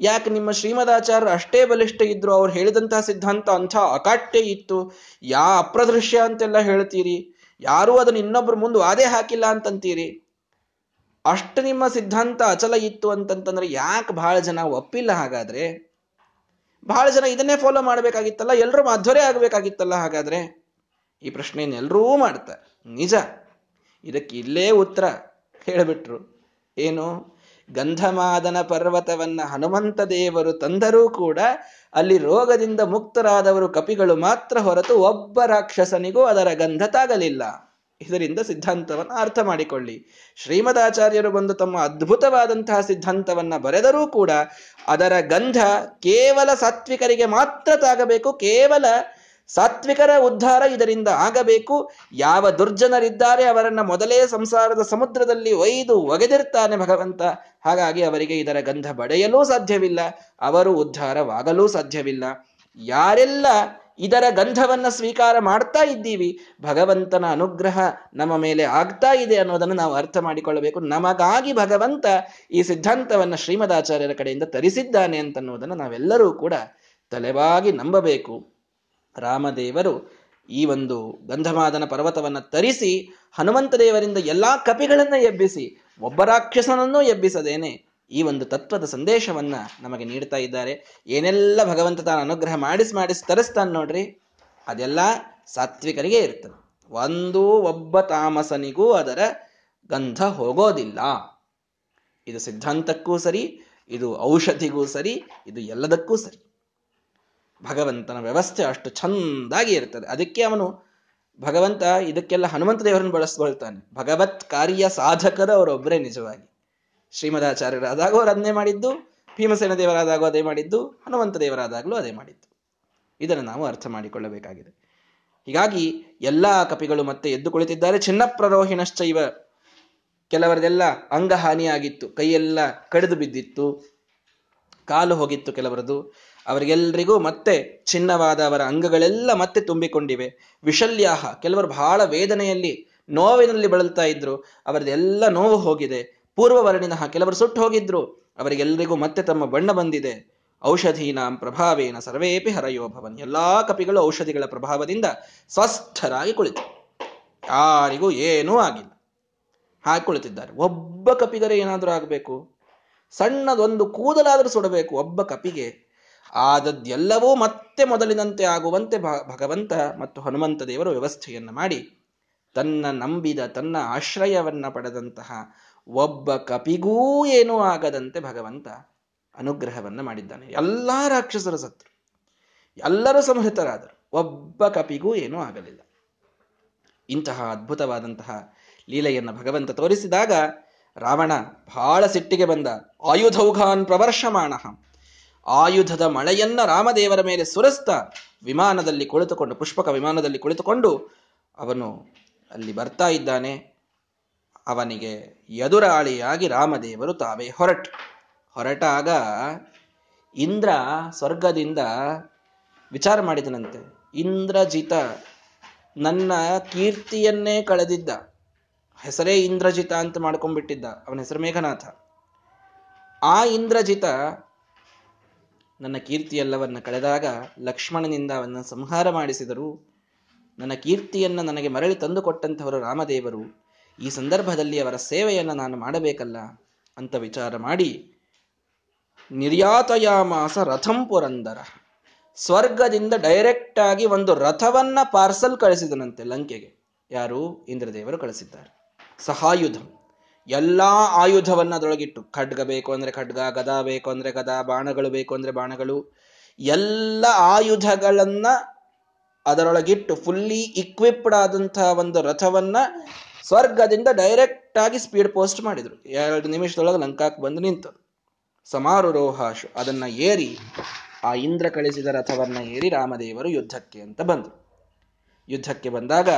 ಯಾಕೆ ನಿಮ್ಮ ಶ್ರೀಮದಾಚಾರ್ಯರು ಅಷ್ಟೇ ಬಲಿಷ್ಠ ಇದ್ರು, ಅವ್ರು ಹೇಳಿದಂತಹ ಸಿದ್ಧಾಂತ ಅಂಥ ಅಕಾಟ್ಯ ಇತ್ತು. ಯಾ ಅಪ್ರದೃಶ್ಯ ಅಂತೆಲ್ಲ ಹೇಳ್ತೀರಿ? ಯಾರೂ ಅದನ್ನು ಇನ್ನೊಬ್ರು ಮುಂದೆ ವಾದೇ ಹಾಕಿಲ್ಲ ಅಂತಂತೀರಿ? ಅಷ್ಟು ನಿಮ್ಮ ಸಿದ್ಧಾಂತ ಅಚಲ ಇತ್ತು ಅಂತಂತಂದ್ರೆ ಯಾಕೆ ಬಹಳ ಜನ ಒಪ್ಪಿಲ್ಲ ಹಾಗಾದ್ರೆ? ಬಹಳ ಜನ ಇದನ್ನೇ ಫಾಲೋ ಮಾಡಬೇಕಾಗಿತ್ತಲ್ಲ ಎಲ್ಲರೂ ಮಾಧ್ವರೇ ಆಗ್ಬೇಕಾಗಿತ್ತಲ್ಲ ಹಾಗಾದ್ರೆ? ಈ ಪ್ರಶ್ನೆಯನ್ನು ಎಲ್ಲರೂ ಮಾಡ್ತಾರೆ ನಿಜ. ಇದಕ್ಕೆ ಇಲ್ಲೇ ಉತ್ತರ ಹೇಳಿಬಿಟ್ರು. ಏನು? ಗಂಧಮಾದನ ಪರ್ವತವನ್ನ ಹನುಮಂತ ದೇವರು ತಂದರೂ ಕೂಡ ಅಲ್ಲಿ ರೋಗದಿಂದ ಮುಕ್ತರಾದವರು ಕಪಿಗಳು ಮಾತ್ರ ಹೊರತು ಒಬ್ಬ ರಾಕ್ಷಸನಿಗೂ ಅದರ ಗಂಧ ತಾಗಲಿಲ್ಲ. ಇದರಿಂದ ಸಿದ್ಧಾಂತವನ್ನು ಅರ್ಥ ಮಾಡಿಕೊಳ್ಳಿ. ಶ್ರೀಮದಾಚಾರ್ಯರು ಬಂದು ತಮ್ಮ ಅದ್ಭುತವಾದಂತಹ ಸಿದ್ಧಾಂತವನ್ನ ಬರೆದರೂ ಕೂಡ ಅದರ ಗಂಧ ಕೇವಲ ಸಾತ್ವಿಕರಿಗೆ ಮಾತ್ರ ತಾಗಬೇಕು, ಕೇವಲ ಸಾತ್ವಿಕರ ಉದ್ಧಾರ ಇದರಿಂದ ಆಗಬೇಕು. ಯಾವ ದುರ್ಜನರಿದ್ದಾರೆ ಅವರನ್ನ ಮೊದಲೇ ಸಂಸಾರದ ಸಮುದ್ರದಲ್ಲಿ ಒಯ್ದು ಒಗೆದಿರ್ತಾನೆ ಭಗವಂತ. ಹಾಗಾಗಿ ಅವರಿಗೆ ಇದರ ಗಂಧ ಬಡೆಯಲೂ ಸಾಧ್ಯವಿಲ್ಲ, ಅವರು ಉದ್ಧಾರವಾಗಲೂ ಸಾಧ್ಯವಿಲ್ಲ. ಯಾರೆಲ್ಲ ಇದರ ಗಂಧವನ್ನ ಸ್ವೀಕಾರ ಮಾಡ್ತಾ ಇದ್ದೀವಿ, ಭಗವಂತನ ಅನುಗ್ರಹ ನಮ್ಮ ಮೇಲೆ ಆಗ್ತಾ ಇದೆ ಅನ್ನೋದನ್ನು ನಾವು ಅರ್ಥ ಮಾಡಿಕೊಳ್ಳಬೇಕು. ನಮಗಾಗಿ ಭಗವಂತ ಈ ಸಿದ್ಧಾಂತವನ್ನ ಶ್ರೀಮದಾಚಾರ್ಯರ ಕಡೆಯಿಂದ ತರಿಸಿದ್ದಾನೆ ಅಂತನ್ನುವುದನ್ನು ನಾವೆಲ್ಲರೂ ಕೂಡ ತಲೆವಾಗಿ ನಂಬಬೇಕು. ರಾಮದೇವರು ಈ ಒಂದು ಗಂಧಮಾದನ ಪರ್ವತವನ್ನ ತರಿಸಿ ಹನುಮಂತ ದೇವರಿಂದ ಎಲ್ಲಾ ಕಪಿಗಳನ್ನು ಎಬ್ಬಿಸಿ ಒಬ್ಬ ರಾಕ್ಷಸನನ್ನೂ ಎಬ್ಬಿಸದೇನೆ ಈ ಒಂದು ತತ್ವದ ಸಂದೇಶವನ್ನ ನಮಗೆ ನೀಡ್ತಾ ಇದ್ದಾರೆ. ಏನೆಲ್ಲ ಭಗವಂತ ತಾನು ಅನುಗ್ರಹ ಮಾಡಿಸಿ ಮಾಡಿಸಿ ತರಿಸ್ತಾನೆ ನೋಡ್ರಿ, ಅದೆಲ್ಲ ಸಾತ್ವಿಕರಿಗೆ ಇರ್ತದೆ. ಒಂದು ಒಬ್ಬ ತಾಮಸನಿಗೂ ಅದರ ಗಂಧ ಹೋಗೋದಿಲ್ಲ. ಇದು ಸಿದ್ಧಾಂತಕ್ಕೂ ಸರಿ, ಇದು ಔಷಧಿಗೂ ಸರಿ, ಇದು ಎಲ್ಲದಕ್ಕೂ ಸರಿ. ಭಗವಂತನ ವ್ಯವಸ್ಥೆ ಅಷ್ಟು ಚಂದಾಗಿ ಇರ್ತದೆ ಅದಕ್ಕೆ ಅವನು ಭಗವಂತ ಇದಕ್ಕೆಲ್ಲ ಹನುಮಂತ ದೇವರನ್ನು ಬಳಸ್ಕೊಳ್ತಾನೆ. ಭಗವತ್ ಕಾರ್ಯ ಸಾಧಕರು ಅವರೊಬ್ಬರೇ ನಿಜವಾಗಿ. ಶ್ರೀಮದಾಚಾರ್ಯರಾದಾಗೂ ಅವರು ಅದನ್ನೇ ಮಾಡಿದ್ದು, ಭೀಮಸೇನ ದೇವರಾದಾಗೂ ಅದೇ ಮಾಡಿದ್ದು, ಹನುಮಂತ ದೇವರಾದಾಗಲೂ ಅದೇ ಮಾಡಿದ್ದು. ಇದನ್ನು ನಾವು ಅರ್ಥ ಮಾಡಿಕೊಳ್ಳಬೇಕಾಗಿದೆ. ಹೀಗಾಗಿ ಎಲ್ಲಾ ಕಪಿಗಳು ಮತ್ತೆ ಎದ್ದು ಕುಳಿತಿದ್ದಾರೆ. ಚಿನ್ನ ಪ್ರರೋಹಿಣಶ್ಚೈವ ಕೆಲವರದೆಲ್ಲ ಅಂಗಹಾನಿಯಾಗಿತ್ತು. ಕೈಯೆಲ್ಲ ಕಡಿದು ಬಿದ್ದಿತ್ತು. ಕಾಲು ಹೋಗಿತ್ತು ಕೆಲವರದು. ಅವರಿಗೆಲ್ಲರಿಗೂ ಮತ್ತೆ ಚಿನ್ನವಾದ ಅವರ ಅಂಗಗಳೆಲ್ಲ ಮತ್ತೆ ತುಂಬಿಕೊಂಡಿವೆ. ವಿಶಲ್ಯಾಹ, ಕೆಲವರು ಬಹಳ ವೇದನೆಯಲ್ಲಿ ನೋವಿನಲ್ಲಿ ಬಳಲ್ತಾ ಇದ್ರು ಅವರದೆಲ್ಲ ನೋವು ಹೋಗಿದೆ. ಪೂರ್ವವರ್ಣಿನ ಕೆಲವರು ಸುಟ್ಟು ಹೋಗಿದ್ರು ಅವರಿಗೆಲ್ಲರಿಗೂ ಮತ್ತೆ ತಮ್ಮ ಬಣ್ಣ ಬಂದಿದೆ. ಔಷಧೀನಾಂ ಪ್ರಭಾವೇನ ಸರ್ವೇಪಿ ಹರಯೋಭವನ್ ಎಲ್ಲಾ ಕಪಿಗಳು ಔಷಧಿಗಳ ಪ್ರಭಾವದಿಂದ ಸ್ವಸ್ಥರಾಗಿ ಕುಳಿತು. ಯಾರಿಗೂ ಏನೂ ಆಗಿಲ್ಲ. ಹಾಗೆ ಕುಳಿತಿದ್ದಾರೆ. ಒಬ್ಬ ಕಪಿಗರೆ ಏನಾದರೂ ಆಗಬೇಕು? ಸಣ್ಣದೊಂದು ಕೂದಲಾದರೂ ಸುಡಬೇಕು ಒಬ್ಬ ಕಪಿಗೆ. ಆದದ್ದೆಲ್ಲವೂ ಮತ್ತೆ ಮೊದಲಿನಂತೆ ಆಗುವಂತೆ ಭಗವಂತ ಮತ್ತು ಹನುಮಂತ ದೇವರು ವ್ಯವಸ್ಥೆಯನ್ನು ಮಾಡಿ ತನ್ನ ನಂಬಿದ, ತನ್ನ ಆಶ್ರಯವನ್ನ ಪಡೆದಂತಹ ಒಬ್ಬ ಕಪಿಗೂ ಏನೂ ಆಗದಂತೆ ಭಗವಂತ ಅನುಗ್ರಹವನ್ನು ಮಾಡಿದ್ದಾನೆ. ಎಲ್ಲ ರಾಕ್ಷಸರ ಸತ್ರು, ಎಲ್ಲರೂ ಸಂಹೃತರಾದರು. ಒಬ್ಬ ಕಪಿಗೂ ಏನೂ ಆಗಲಿಲ್ಲ. ಇಂತಹ ಅದ್ಭುತವಾದಂತಹ ಲೀಲೆಯನ್ನು ಭಗವಂತ ತೋರಿಸಿದಾಗ ರಾವಣ ಬಹಳ ಸಿಟ್ಟಿಗೆ ಬಂದ, ಆಯುಧೌಘಾನ್ ಪ್ರವರ್ಷಮಾಣ. ಆಯುಧದ ಮಳೆಯನ್ನ ರಾಮದೇವರ ಮೇಲೆ ಸುರಿಸ್ತಾ ವಿಮಾನದಲ್ಲಿ ಕುಳಿತುಕೊಂಡು, ಪುಷ್ಪಕ ವಿಮಾನದಲ್ಲಿ ಕುಳಿತುಕೊಂಡು ಅವನು ಅಲ್ಲಿ ಬರ್ತಾ ಇದ್ದಾನೆ. ಅವನಿಗೆ ಎದುರಾಳಿಯಾಗಿ ರಾಮದೇವರು ತಾವೇ ಹೊರಟ. ಹೊರಟಾಗ ಇಂದ್ರ ಸ್ವರ್ಗದಿಂದ ವಿಚಾರ ಮಾಡಿದನಂತೆ. ಇಂದ್ರಜಿತ ನನ್ನ ಕೀರ್ತಿಯನ್ನೇ ಕಳೆದಿದ್ದ. ಹೆಸರೇ ಇಂದ್ರಜಿತ ಅಂತ ಮಾಡ್ಕೊಂಡ್ಬಿಟ್ಟಿದ್ದ. ಅವನ ಹೆಸರು ಮೇಘನಾಥ. ಆ ಇಂದ್ರಜಿತ ನನ್ನ ಕೀರ್ತಿಯೆಲ್ಲವನ್ನ ಕಳೆದಾಗ ಲಕ್ಷ್ಮಣನಿಂದ ಅವನ್ನ ಸಂಹಾರ ಮಾಡಿಸಿದರು. ನನ್ನ ಕೀರ್ತಿಯನ್ನ ನನಗೆ ಮರಳಿ ತಂದುಕೊಟ್ಟಂತಹವರು ರಾಮದೇವರು. ಈ ಸಂದರ್ಭದಲ್ಲಿ ಅವರ ಸೇವೆಯನ್ನು ನಾನು ಮಾಡಬೇಕಲ್ಲ? ಅಂತ ವಿಚಾರ ಮಾಡಿ, ನಿರ್ಯಾತಯಾಮಾಸ ರಥಂ ಪುರಂದರ. ಸ್ವರ್ಗದಿಂದ ಡೈರೆಕ್ಟ್ ಆಗಿ ಒಂದು ರಥವನ್ನ ಪಾರ್ಸಲ್ ಕಳಿಸಿದನಂತೆ ಲಂಕೆಗೆ. ಯಾರು? ಇಂದ್ರದೇವರು ಕಳಿಸಿದ್ದಾರೆ. ಸಹಾಯುಧ. ಎಲ್ಲಾ ಆಯುಧವನ್ನ ಅದರೊಳಗಿಟ್ಟು ಖಡ್ಗ ಬೇಕು ಅಂದ್ರೆ ಖಡ್ಗ, ಗದಾ ಬೇಕು ಅಂದ್ರೆ ಗದಾ, ಬಾಣಗಳು ಬೇಕು ಅಂದ್ರೆ ಬಾಣಗಳು, ಎಲ್ಲ ಆಯುಧಗಳನ್ನ ಅದರೊಳಗಿಟ್ಟು ಫುಲ್ಲಿ ಇಕ್ವಿಪ್ಡ್ ಆದಂತಹ ಒಂದು ರಥವನ್ನ ಸ್ವರ್ಗದಿಂದ ಡೈರೆಕ್ಟ್ ಆಗಿ ಸ್ಪೀಡ್ ಪೋಸ್ಟ್ ಮಾಡಿದ್ರು. ಎರಡು ನಿಮಿಷದೊಳಗೆ ಲಂಕಾಕ್ ಬಂದು ನಿಂತು. ಸಮಾರುರೋಹಾಶು ಅದನ್ನ ಏರಿ, ಆ ಇಂದ್ರ ಕಳಿಸಿದ ರಥವನ್ನ ಏರಿ ರಾಮದೇವರು ಯುದ್ಧಕ್ಕೆ ಅಂತ ಬಂದರು. ಯುದ್ಧಕ್ಕೆ ಬಂದಾಗ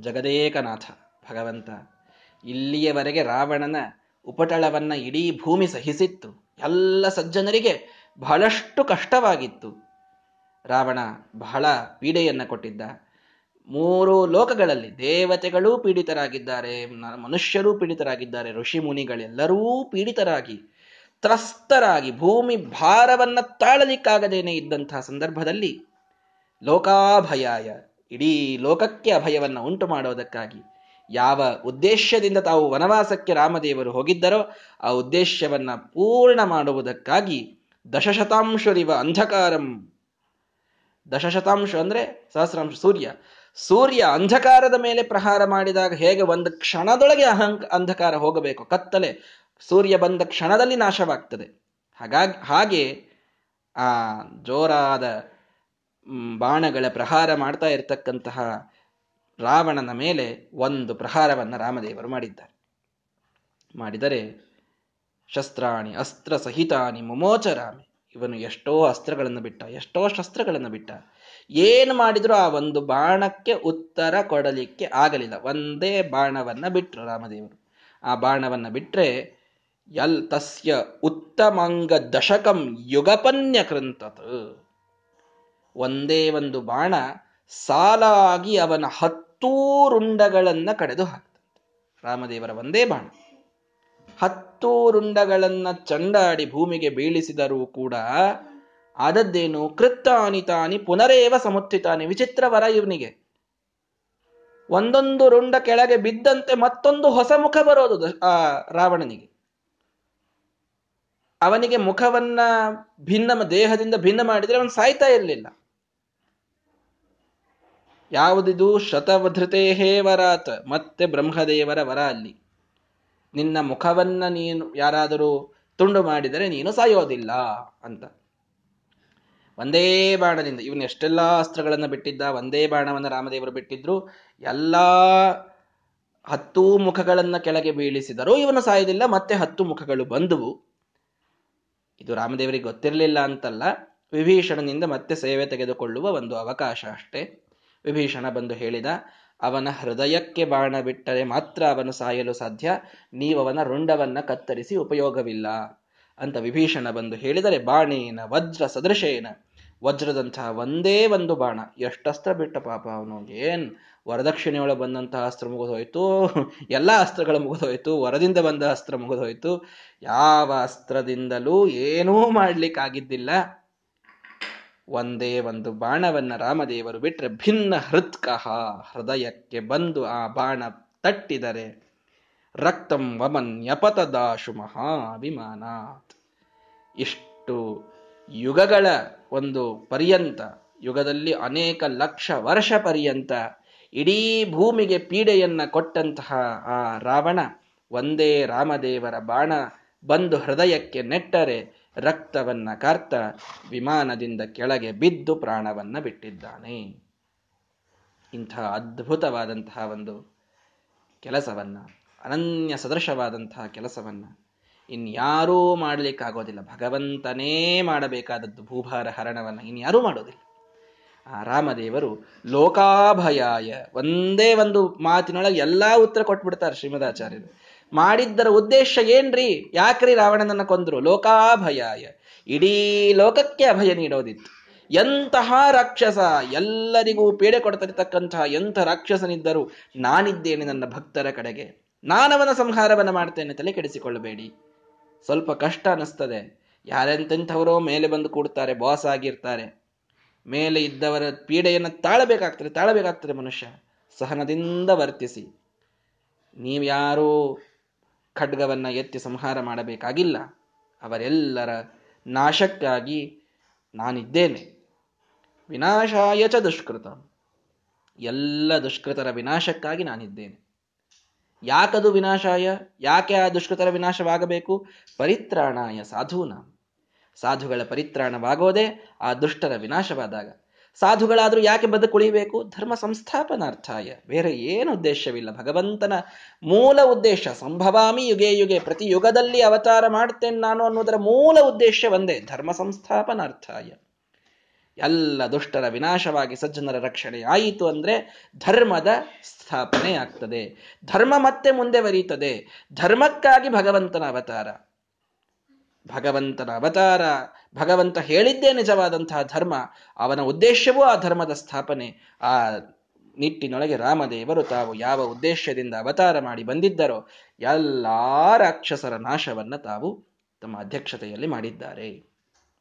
ಜಗದೇಕನಾಥ, ಭಗವಂತ ಇಲ್ಲಿಯವರೆಗೆ ರಾವಣನ ಉಪಟಳವನ್ನ ಇಡೀ ಭೂಮಿ ಸಹಿಸಿತ್ತು. ಎಲ್ಲ ಸಜ್ಜನರಿಗೆ ಬಹಳಷ್ಟು ಕಷ್ಟವಾಗಿತ್ತು. ರಾವಣ ಬಹಳ ಪೀಡೆಯನ್ನು ಕೊಟ್ಟಿದ್ದ. ಮೂರು ಲೋಕಗಳಲ್ಲಿ ದೇವತೆಗಳೂ ಪೀಡಿತರಾಗಿದ್ದಾರೆ ಮನುಷ್ಯರೂ ಪೀಡಿತರಾಗಿದ್ದಾರೆ, ಋಷಿ ಮುನಿಗಳೆಲ್ಲರೂ ಪೀಡಿತರಾಗಿ, ತ್ರಸ್ತರಾಗಿ ಭೂಮಿ ಭಾರವನ್ನ ತಾಳಲಿಕ್ಕಾಗದೇನೆ ಇದ್ದಂತಹ ಸಂದರ್ಭದಲ್ಲಿ ಲೋಕಾಭಯಾಯ, ಇಡೀ ಲೋಕಕ್ಕೆ ಅಭಯವನ್ನು ಉಂಟು ಮಾಡೋದಕ್ಕಾಗಿ ಯಾವ ಉದ್ದೇಶದಿಂದ ತಾವು ವನವಾಸಕ್ಕೆ ರಾಮದೇವರು ಹೋಗಿದ್ದರೋ ಆ ಉದ್ದೇಶವನ್ನ ಪೂರ್ಣ ಮಾಡುವುದಕ್ಕಾಗಿ ದಶಶತಾಂಶರಿವ ಅಂಧಕಾರಂ. ದಶಶತಾಂಶ ಅಂದ್ರೆ ಸಹಸ್ರಾಂಶ ಸೂರ್ಯ. ಸೂರ್ಯ ಅಂಧಕಾರದ ಮೇಲೆ ಪ್ರಹಾರ ಮಾಡಿದಾಗ ಹೇಗೆ ಒಂದು ಕ್ಷಣದೊಳಗೆ ಅಹಂಕ ಅಂಧಕಾರ ಹೋಗಬೇಕು ಕತ್ತಲೆ ಸೂರ್ಯ ಬಂದ ಕ್ಷಣದಲ್ಲಿ ನಾಶವಾಗ್ತದೆ. ಹಾಗಾಗಿ, ಹಾಗೆ ಆ ಜೋರಾದ ಬಾಣಗಳ ಪ್ರಹಾರ ಮಾಡ್ತಾ ಇರತಕ್ಕಂತಹ ರಾವಣನ ಮೇಲೆ ಒಂದು ಪ್ರಹಾರವನ್ನು ರಾಮದೇವರು ಮಾಡಿದ್ದಾರೆ. ಮಾಡಿದರೆ ಶಸ್ತ್ರಾಣಿ, ಅಸ್ತ್ರ ಸಹಿತಾನಿ, ಮುಮೋಚರಾಮಿ, ಇವನು ಎಷ್ಟೋ ಅಸ್ತ್ರಗಳನ್ನು ಬಿಟ್ಟ, ಎಷ್ಟೋ ಶಸ್ತ್ರಗಳನ್ನು ಬಿಟ್ಟ. ಏನು ಮಾಡಿದರೂ ಆ ಒಂದು ಬಾಣಕ್ಕೆ ಉತ್ತರ ಕೊಡಲಿಕ್ಕೆ ಆಗಲಿಲ್ಲ. ಒಂದೇ ಬಾಣವನ್ನ ಬಿಟ್ರು ರಾಮದೇವರು. ಆ ಬಾಣವನ್ನ ಬಿಟ್ಟರೆ ಯಲ್ ತಸ್ಯ ಉತ್ತಮಾಂಗ ದಶಕಂ ಯುಗಪನ್ಯ ಕೃಂತತ್. ಒಂದೇ ಒಂದು ಬಾಣ ಸಾಲಾಗಿ ಅವನ ಹತ್ತೂ ರುಂಡಗಳನ್ನ ಕಡೆದು ಹಾಕ್ತಂತೆ. ರಾಮದೇವರ ಒಂದೇ ಬಾಣ. ಹತ್ತು ರುಂಡಗಳನ್ನ ಚಂಡಾಡಿ ಭೂಮಿಗೆ ಬೀಳಿಸಿದರೂ ಕೂಡ ಆದದ್ದೇನು? ಕೃತ್ತಾನಿ ತಾನಿ ಪುನರೇವ ವಿಚಿತ್ರ ವರ ಇವನಿಗೆ. ಒಂದೊಂದು ರುಂಡ ಕೆಳಗೆ ಬಿದ್ದಂತೆ ಮತ್ತೊಂದು ಹೊಸ ಮುಖ ಬರೋದು ಆ ರಾವಣನಿಗೆ. ಅವನಿಗೆ ಮುಖವನ್ನ ಭಿನ್ನ ದೇಹದಿಂದ ಭಿನ್ನ ಮಾಡಿದ್ರೆ ಅವನು ಸಾಯ್ತಾ ಇರಲಿಲ್ಲ. ಯಾವುದಿದು ಶತವಧೃತೇಹೇ ವರಾತ್, ಮತ್ತೆ ಬ್ರಹ್ಮದೇವರ ವರ ಅಲ್ಲಿ ನಿನ್ನ ಮುಖವನ್ನ ನೀನು ಯಾರಾದರೂ ತುಂಡು ಮಾಡಿದರೆ ನೀನು ಸಾಯೋದಿಲ್ಲ ಅಂತ. ಒಂದೇ ಬಾಣದಿಂದ, ಇವನು ಎಷ್ಟೆಲ್ಲಾ ಅಸ್ತ್ರಗಳನ್ನು ಬಿಟ್ಟಿದ್ದ, ಒಂದೇ ಬಾಣವನ್ನು ರಾಮದೇವರು ಬಿಟ್ಟಿದ್ರು, ಎಲ್ಲಾ ಹತ್ತು ಮುಖಗಳನ್ನು ಕೆಳಗೆ ಬೀಳಿಸಿದರೂ ಇವನು ಸಾಯೋದಿಲ್ಲ ಮತ್ತೆ ಹತ್ತು ಮುಖಗಳು ಬಂದುವು. ಇದು ರಾಮದೇವರಿಗೆ ಗೊತ್ತಿರಲಿಲ್ಲ ಅಂತಲ್ಲ, ವಿಭೀಷಣನಿಂದ ಮತ್ತೆ ಸೇವೆ ತೆಗೆದುಕೊಳ್ಳುವ ಒಂದು ಅವಕಾಶ ಅಷ್ಟೇ. ವಿಭೀಷಣ ಬಂದು ಹೇಳಿದ, ಅವನ ಹೃದಯಕ್ಕೆ ಬಾಣ ಬಿಟ್ಟರೆ ಮಾತ್ರ ಅವನು ಸಾಯಲು ಸಾಧ್ಯ ನೀವವನ ರುಂಡವನ್ನ ಕತ್ತರಿಸಿ ಉಪಯೋಗವಿಲ್ಲ. ಅಂತ ವಿಭೀಷಣ ಬಂದು ಹೇಳಿದರೆ, ಬಾಣೇನ, ವಜ್ರ ಸದೃಶೇನ, ವಜ್ರದಂತಹ ಒಂದೇ ಒಂದು ಬಾಣ. ಎಷ್ಟಸ್ತ್ರ ಬಿಟ್ಟ ಪಾಪ ಅವನು. ಏನ್ ವರದಕ್ಷಿಣೆಯೊಳ ಬಂದಂತಹ ಅಸ್ತ್ರ ಮುಗಿದೋಯ್ತು ಎಲ್ಲ ಅಸ್ತ್ರಗಳು ಮುಗಿದೋಯ್ತು ವರದಿಂದ ಬಂದ ಅಸ್ತ್ರ ಮುಗಿದೋಯ್ತು ಯಾವ ಅಸ್ತ್ರದಿಂದಲೂ ಏನೂ ಮಾಡ್ಲಿಕ್ಕಾಗಿದ್ದಿಲ್ಲ. ಒಂದೇ ಒಂದು ಬಾಣವನ್ನ ರಾಮದೇವರು ಬಿಟ್ರೆ ಭಿನ್ನ ಹೃತ್ಕಹ ಹೃದಯಕ್ಕೆ ಬಂದು ಆ ಬಾಣ ತಟ್ಟಿದರೆ ರಕ್ತಂ ವಮನ್ಯಪತದಾಶು ಮಹಾಭಿಮಾನಾತ್. ಇಷ್ಟು ಯುಗಗಳ ಒಂದು ಪರ್ಯಂತ, ಯುಗದಲ್ಲಿ ಅನೇಕ ಲಕ್ಷ ವರ್ಷ ಪರ್ಯಂತ ಇಡೀ ಭೂಮಿಗೆ ಪೀಡೆಯನ್ನ ಕೊಟ್ಟಂತಹ ಆ ರಾವಣ ಒಂದೇ ರಾಮದೇವರ ಬಾಣ ಬಂದು ಹೃದಯಕ್ಕೆ ನೆಟ್ಟರೆ ರಕ್ತವನ್ನ ಕಾರ್ತ ವಿಮಾನದಿಂದ ಕೆಳಗೆ ಬಿದ್ದು ಪ್ರಾಣವನ್ನ ಬಿಟ್ಟಿದ್ದಾನೆ. ಇಂಥ ಅದ್ಭುತವಾದಂತಹ ಒಂದು ಕೆಲಸವನ್ನ, ಅನನ್ಯ ಸದೃಶವಾದಂತಹ ಕೆಲಸವನ್ನ ಇನ್ಯಾರೂ ಮಾಡಲಿಕ್ಕಾಗೋದಿಲ್ಲ. ಭಗವಂತನೇ ಮಾಡಬೇಕಾದದ್ದು ಭೂಭಾರ ಹರಣವನ್ನು ಇನ್ಯಾರೂ ಮಾಡೋದಿಲ್ಲ. ಆ ರಾಮದೇವರು ಲೋಕಾಭಯಾಯ ಒಂದೇ ಒಂದು ಮಾತಿನೊಳಗೆ ಎಲ್ಲಾ ಉತ್ತರ ಕೊಟ್ಬಿಡ್ತಾರೆ ಶ್ರೀಮದಾಚಾರ್ಯರು. ಮಾಡಿದ್ದರ ಉದ್ದೇಶ ಏನ್ರಿ? ಯಾಕ್ರಿ ರಾವಣನನ್ನ ಕೊಂದರು? ಲೋಕಾಭಯಾಯ. ಇಡೀ ಲೋಕಕ್ಕೆ ಅಭಯ ನೀಡೋದಿತ್ತು. ಎಂತಹ ರಾಕ್ಷಸ ಎಲ್ಲರಿಗೂ ಪೀಡೆ ಕೊಡ್ತಿರ್ತಕ್ಕಂತಹ ಎಂಥ ರಾಕ್ಷಸನಿದ್ದರೂ ನಾನಿದ್ದೇನೆ ನನ್ನ ಭಕ್ತರ ಕಡೆಗೆ. ನಾನವನ ಸಂಹಾರವನ್ನು ಮಾಡ್ತೇನೆ ತಲೆ ಕೆಡಿಸಿಕೊಳ್ಳಬೇಡಿ. ಸ್ವಲ್ಪ ಕಷ್ಟ ಅನಿಸ್ತದೆ ಯಾರೆಂತೆಂಥವರೋ ಮೇಲೆ ಬಂದು ಕೂಡ್ತಾರೆ ಬಾಸ್ ಆಗಿರ್ತಾರೆ. ಮೇಲೆ ಇದ್ದವರ ಪೀಡೆಯನ್ನು ತಾಳಬೇಕಾಗ್ತದೆ ತಾಳಬೇಕಾಗ್ತದೆ ಮನುಷ್ಯ. ಸಹನದಿಂದ ವರ್ತಿಸಿ. ನೀವ್ಯಾರೂ ಖಡ್ಗವನ್ನ ಎತ್ತಿ ಸಂಹಾರ ಮಾಡಬೇಕಾಗಿಲ್ಲ. ಅವರೆಲ್ಲರ ನಾಶಕ್ಕಾಗಿ ನಾನಿದ್ದೇನೆ. ವಿನಾಶಾಯ ಚ ದುಷ್ಕೃತ. ಎಲ್ಲ ದುಷ್ಕೃತರ ವಿನಾಶಕ್ಕಾಗಿ ನಾನಿದ್ದೇನೆ. ಯಾಕದು ವಿನಾಶಾಯ? ಯಾಕೆ ಆ ದುಷ್ಕೃತರ ವಿನಾಶವಾಗಬೇಕು? ಪರಿತ್ರಾಣಾಯ ಸಾಧೂನ. ಸಾಧುಗಳ ಪರಿತ್ರಾಣವಾಗೋದೇ ಆ ದುಷ್ಟರ ವಿನಾಶವಾದಾಗ. ಸಾಧುಗಳಾದರೂ ಯಾಕೆ ಬದುಕುಳಿಬೇಕು? ಧರ್ಮ ಸಂಸ್ಥಾಪನಾರ್ಥಾಯ. ಬೇರೆ ಏನು ಉದ್ದೇಶವಿಲ್ಲ. ಭಗವಂತನ ಮೂಲ ಉದ್ದೇಶ, ಸಂಭವಾಮಿ ಯುಗೆ ಯುಗೆ, ಪ್ರತಿ ಯುಗದಲ್ಲಿ ಅವತಾರ ಮಾಡ್ತೇನೆ ನಾನು ಅನ್ನೋದರ ಮೂಲ ಉದ್ದೇಶ ಒಂದೇ, ಧರ್ಮ ಸಂಸ್ಥಾಪನಾರ್ಥಾಯ. ಎಲ್ಲ ದುಷ್ಟರ ವಿನಾಶವಾಗಿ ಸಜ್ಜನರ ರಕ್ಷಣೆ ಆಯಿತು ಅಂದ್ರೆ ಧರ್ಮದ ಸ್ಥಾಪನೆ ಆಗ್ತದೆ. ಧರ್ಮ ಮತ್ತೆ ಮುಂದೆ ಬರೀತದೆ. ಧರ್ಮಕ್ಕಾಗಿ ಭಗವಂತನ ಅವತಾರ. ಭಗವಂತನ ಅವತಾರ. ಭಗವಂತ ಹೇಳಿದ್ದೇ ನಿಜವಾದಂತಹ ಧರ್ಮ, ಅವನ ಉದ್ದೇಶವೂ ಆ ಧರ್ಮದ ಸ್ಥಾಪನೆ. ಆ ನಿಟ್ಟಿನೊಳಗೆ ರಾಮದೇವರು ತಾವು ಯಾವ ಉದ್ದೇಶದಿಂದ ಅವತಾರ ಮಾಡಿ ಬಂದಿದ್ದರೋ, ಎಲ್ಲ ರಾಕ್ಷಸರ ನಾಶವನ್ನ ತಾವು ತಮ್ಮ ಅಧ್ಯಕ್ಷತೆಯಲ್ಲಿ ಮಾಡಿದ್ದಾರೆ.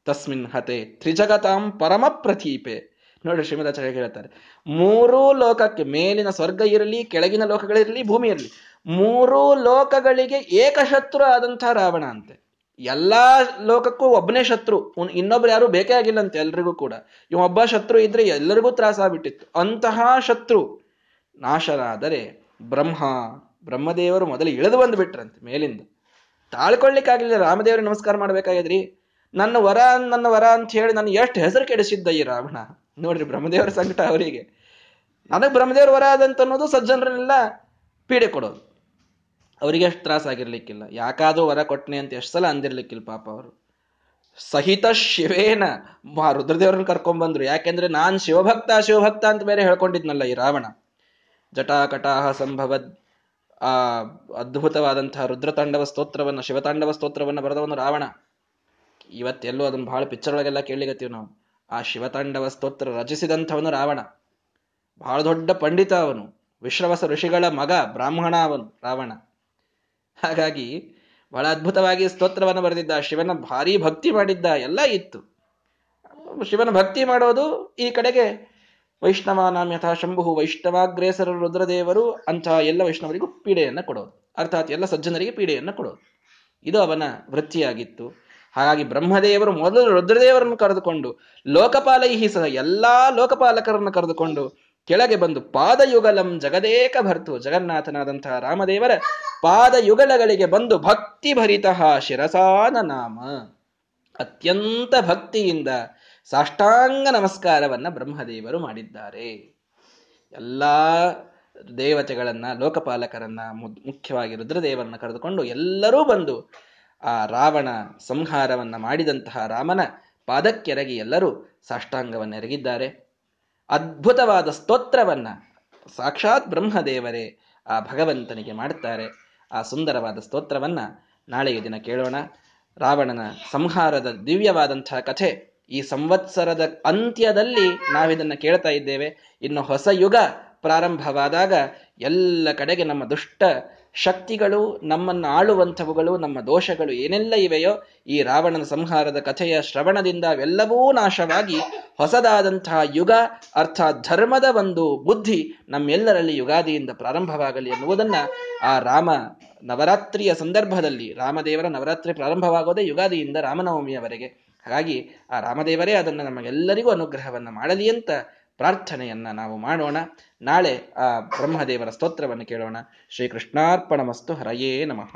ತಸ್ಮಿನ್ ಹತೆ ತ್ರಿಜಗತಾಂ ಪರಮ ಪ್ರತೀಪೆ ನೋಡಿ ಶ್ರೀಮದಾಚಾರ್ಯ ಹೇಳ್ತಾರೆ, ಮೂರೂ ಲೋಕಕ್ಕೆ ಮೇಲಿನ ಸ್ವರ್ಗ ಇರಲಿ, ಕೆಳಗಿನ ಲೋಕಗಳಿರಲಿ, ಭೂಮಿ ಇರಲಿ, ಮೂರೂ ಲೋಕಗಳಿಗೆ ಏಕಶತ್ರು ಆದಂತಹ ರಾವಣ ಅಂತೆ. ಎಲ್ಲಾ ಲೋಕಕ್ಕೂ ಒಬ್ಬನೇ ಶತ್ರು. ಇನ್ನೊಬ್ರು ಯಾರು ಬೇಕೇ ಆಗಿಲ್ಲಂತೆ ಎಲ್ರಿಗೂ ಕೂಡ. ಇವ ಒಬ್ಬ ಶತ್ರು ಇದ್ರೆ ಎಲ್ಲರಿಗೂ ತ್ರಾಸ ಆಗ್ಬಿಟ್ಟಿತ್ತು. ಅಂತಹ ಶತ್ರು ನಾಶನಾದರೆ ಬ್ರಹ್ಮ, ಬ್ರಹ್ಮದೇವರು ಮೊದಲು ಇಳಿದು ಬಂದ್ಬಿಟ್ರಂತೆ ಮೇಲಿಂದ. ತಾಳ್ಕೊಳ್ಳಿಕ್ಕಾಗಲಿಲ್ಲ ರಾಮದೇವರಿಗೆ ನಮಸ್ಕಾರ ಮಾಡ್ಬೇಕಾಗಿದ್ರಿ. ನನ್ನ ವರ ನನ್ನ ವರ ಅಂತ ಹೇಳಿ ನಾನು ಎಷ್ಟು ಹೆಸರು ಕೆಡಿಸಿದ್ದ ಈ ರಾವಣ? ನೋಡ್ರಿ ಬ್ರಹ್ಮದೇವರ ಸಂಕಟ ಅವರಿಗೆ. ನನಗೆ ಬ್ರಹ್ಮದೇವರ ವರ ಆದಂತ ಅನ್ನೋದು ಸಜ್ಜನರನ್ನೆಲ್ಲ ಪೀಡೆ ಕೊಡೋದು. ಅವರಿಗೆ ಅಷ್ಟು ತ್ರಾಸ ಆಗಿರ್ಲಿಕ್ಕಿಲ್ಲ. ಯಾಕಾದ್ರೂ ವರ ಕೊಟ್ಟನೆ ಅಂತ ಎಷ್ಟು ಸಲ ಅಂದಿರ್ಲಿಕ್ಕಿಲ್ಲ ಪಾಪ ಅವರು. ಸಹಿತ ಶಿವೇನ ರುದ್ರದೇವರನ್ನ ಕರ್ಕೊಂಡ್ ಬಂದ್ರು ಯಾಕೆಂದ್ರೆ ನಾನ್ ಶಿವಭಕ್ತ ಶಿವಭಕ್ತ ಅಂತ ಬೇರೆ ಹೇಳ್ಕೊಂಡಿದ್ನಲ್ಲ ಈ ರಾವಣ. ಜಟಾಕಟಾಹ ಸಂಭವದ್ ಆ ಅದ್ಭುತವಾದಂತಹ ರುದ್ರತಾಂಡವ ಸ್ತೋತ್ರವನ್ನ, ಶಿವತಾಂಡವ ಸ್ತೋತ್ರವನ್ನ ಬರೆದವನು ರಾವಣ. ಇವತ್ತೆಲ್ಲೂ ಅದನ್ನ ಬಹಳ ಪಿಕ್ಚರ್ ಒಳಗೆಲ್ಲ ಕೇಳಿಗತ್ತೀವಿ ನಾವು. ಆ ಶಿವತಾಂಡವ ಸ್ತೋತ್ರ ರಚಿಸಿದಂಥವನು ರಾವಣ. ಬಹಳ ದೊಡ್ಡ ಪಂಡಿತ ಅವನು. ವಿಶ್ರವಸ ಋಷಿಗಳ ಮಗ, ಬ್ರಾಹ್ಮಣ ಅವನು ರಾವಣ. ಹಾಗಾಗಿ ಬಹಳ ಅದ್ಭುತವಾಗಿ ಸ್ತೋತ್ರವನ್ನು ಬರೆದಿದ್ದ ಶಿವನ ಭಾರಿ ಭಕ್ತಿ ಮಾಡಿದ್ದ ಎಲ್ಲ ಇತ್ತು. ಶಿವನ ಭಕ್ತಿ ಮಾಡೋದು ಈ ಕಡೆಗೆ. ವೈಷ್ಣವ ನಾಮ ಯಥಾ ಶಂಭು ವೈಷ್ಣವಾಗ್ರೇಸರ ರುದ್ರದೇವರು ಅಂತಹ ಎಲ್ಲ ವೈಷ್ಣವರಿಗೂ ಪೀಡೆಯನ್ನು ಕೊಡೋದು. ಅರ್ಥಾತ್ ಎಲ್ಲ ಸಜ್ಜನರಿಗೆ ಪೀಡೆಯನ್ನು ಕೊಡೋದು. ಇದು ಅವನ ವೃತ್ತಿಯಾಗಿತ್ತು. ಹಾಗಾಗಿ ಬ್ರಹ್ಮದೇವರು ಮೊದಲು ರುದ್ರದೇವರನ್ನು ಕರೆದುಕೊಂಡು ಲೋಕಪಾಲೈಹಿ ಸಹ ಎಲ್ಲಾ ಲೋಕಪಾಲಕರನ್ನು ಕರೆದುಕೊಂಡು ಕೆಳಗೆ ಬಂದು ಪಾದಯುಗಲಂ ಜಗದೇಕ ಭರ್ತು ಜಗನ್ನಾಥನಾದಂತಹ ರಾಮದೇವರ ಪಾದಯುಗಲಗಳಿಗೆ ಬಂದು ಭಕ್ತಿ ಭರಿತಃ ಶಿರಸಾನ ನಾಮ. ಅತ್ಯಂತ ಭಕ್ತಿಯಿಂದ ಸಾಷ್ಟಾಂಗ ನಮಸ್ಕಾರವನ್ನ ಬ್ರಹ್ಮದೇವರು ಮಾಡಿದ್ದಾರೆ. ಎಲ್ಲ ದೇವತೆಗಳನ್ನ, ಲೋಕಪಾಲಕರನ್ನ ಮುಖ್ಯವಾಗಿ ರುದ್ರದೇವರನ್ನ ಕರೆದುಕೊಂಡು ಎಲ್ಲರೂ ಬಂದು ಆ ರಾವಣ ಸಂಹಾರವನ್ನ ಮಾಡಿದಂತಹ ರಾಮನ ಪಾದಕ್ಕೆರಗಿ ಎಲ್ಲರೂ ಸಾಷ್ಟಾಂಗವನ್ನು ಎರಗಿದ್ದಾರೆ ಅದ್ಭುತವಾದ ಸ್ತೋತ್ರವನ್ನ ಸಾಕ್ಷಾತ್ ಬ್ರಹ್ಮದೇವರೇ ಆ ಭಗವಂತನಿಗೆ ಮಾಡುತ್ತಾರೆ ಆ ಸುಂದರವಾದ ಸ್ತೋತ್ರವನ್ನ ನಾಳೆಯ ದಿನ ಕೇಳೋಣ. ರಾವಣನ ಸಂಹಾರದ ದಿವ್ಯವಾದಂತಹ ಕಥೆ ಈ ಸಂವತ್ಸರದ ಅಂತ್ಯದಲ್ಲಿ ನಾವಿದನ್ನು ಕೇಳ್ತಾ ಇದ್ದೇವೆ. ಇನ್ನು ಹೊಸ ಯುಗ ಪ್ರಾರಂಭವಾದಾಗ ಎಲ್ಲ ಕಡೆಗೆ ನಮ್ಮ ದುಷ್ಟ ಶಕ್ತಿಗಳು, ನಮ್ಮನ್ನು ಆಳುವಂಥವುಗಳು, ನಮ್ಮ ದೋಷಗಳು ಏನೆಲ್ಲ ಇವೆಯೋ, ಈ ರಾವಣನ ಸಂಹಾರದ ಕಥೆಯ ಶ್ರವಣದಿಂದ ಅವೆಲ್ಲವೂ ನಾಶವಾಗಿ ಹೊಸದಾದಂತಹ ಯುಗ, ಅರ್ಥಾತ್ ಧರ್ಮದ ಒಂದು ಬುದ್ಧಿ ನಮ್ಮೆಲ್ಲರಲ್ಲಿ ಯುಗಾದಿಯಿಂದ ಪ್ರಾರಂಭವಾಗಲಿ ಎನ್ನುವುದನ್ನ ಆ ರಾಮ ನವರಾತ್ರಿಯ ಸಂದರ್ಭದಲ್ಲಿ, ರಾಮದೇವರ ನವರಾತ್ರಿ ಪ್ರಾರಂಭವಾಗೋದೇ ಯುಗಾದಿಯಿಂದ ರಾಮನವಮಿಯವರೆಗೆ. ಹಾಗಾಗಿ ಆ ರಾಮದೇವರೇ ಅದನ್ನು ನಮಗೆಲ್ಲರಿಗೂ ಅನುಗ್ರಹವನ್ನು ಮಾಡಲಿ ಅಂತ ಪ್ರಾರ್ಥನೆಯನ್ನ ನಾವು ಮಾಡೋಣ. ನಾಳೆ ಆ ಬ್ರಹ್ಮದೇವರ ಸ್ತೋತ್ರವನ್ನು ಕೇಳೋಣ. ಶ್ರೀಕೃಷ್ಣಾರ್ಪಣ ಮಸ್ತು ಹರಯೇ ನಮಃ.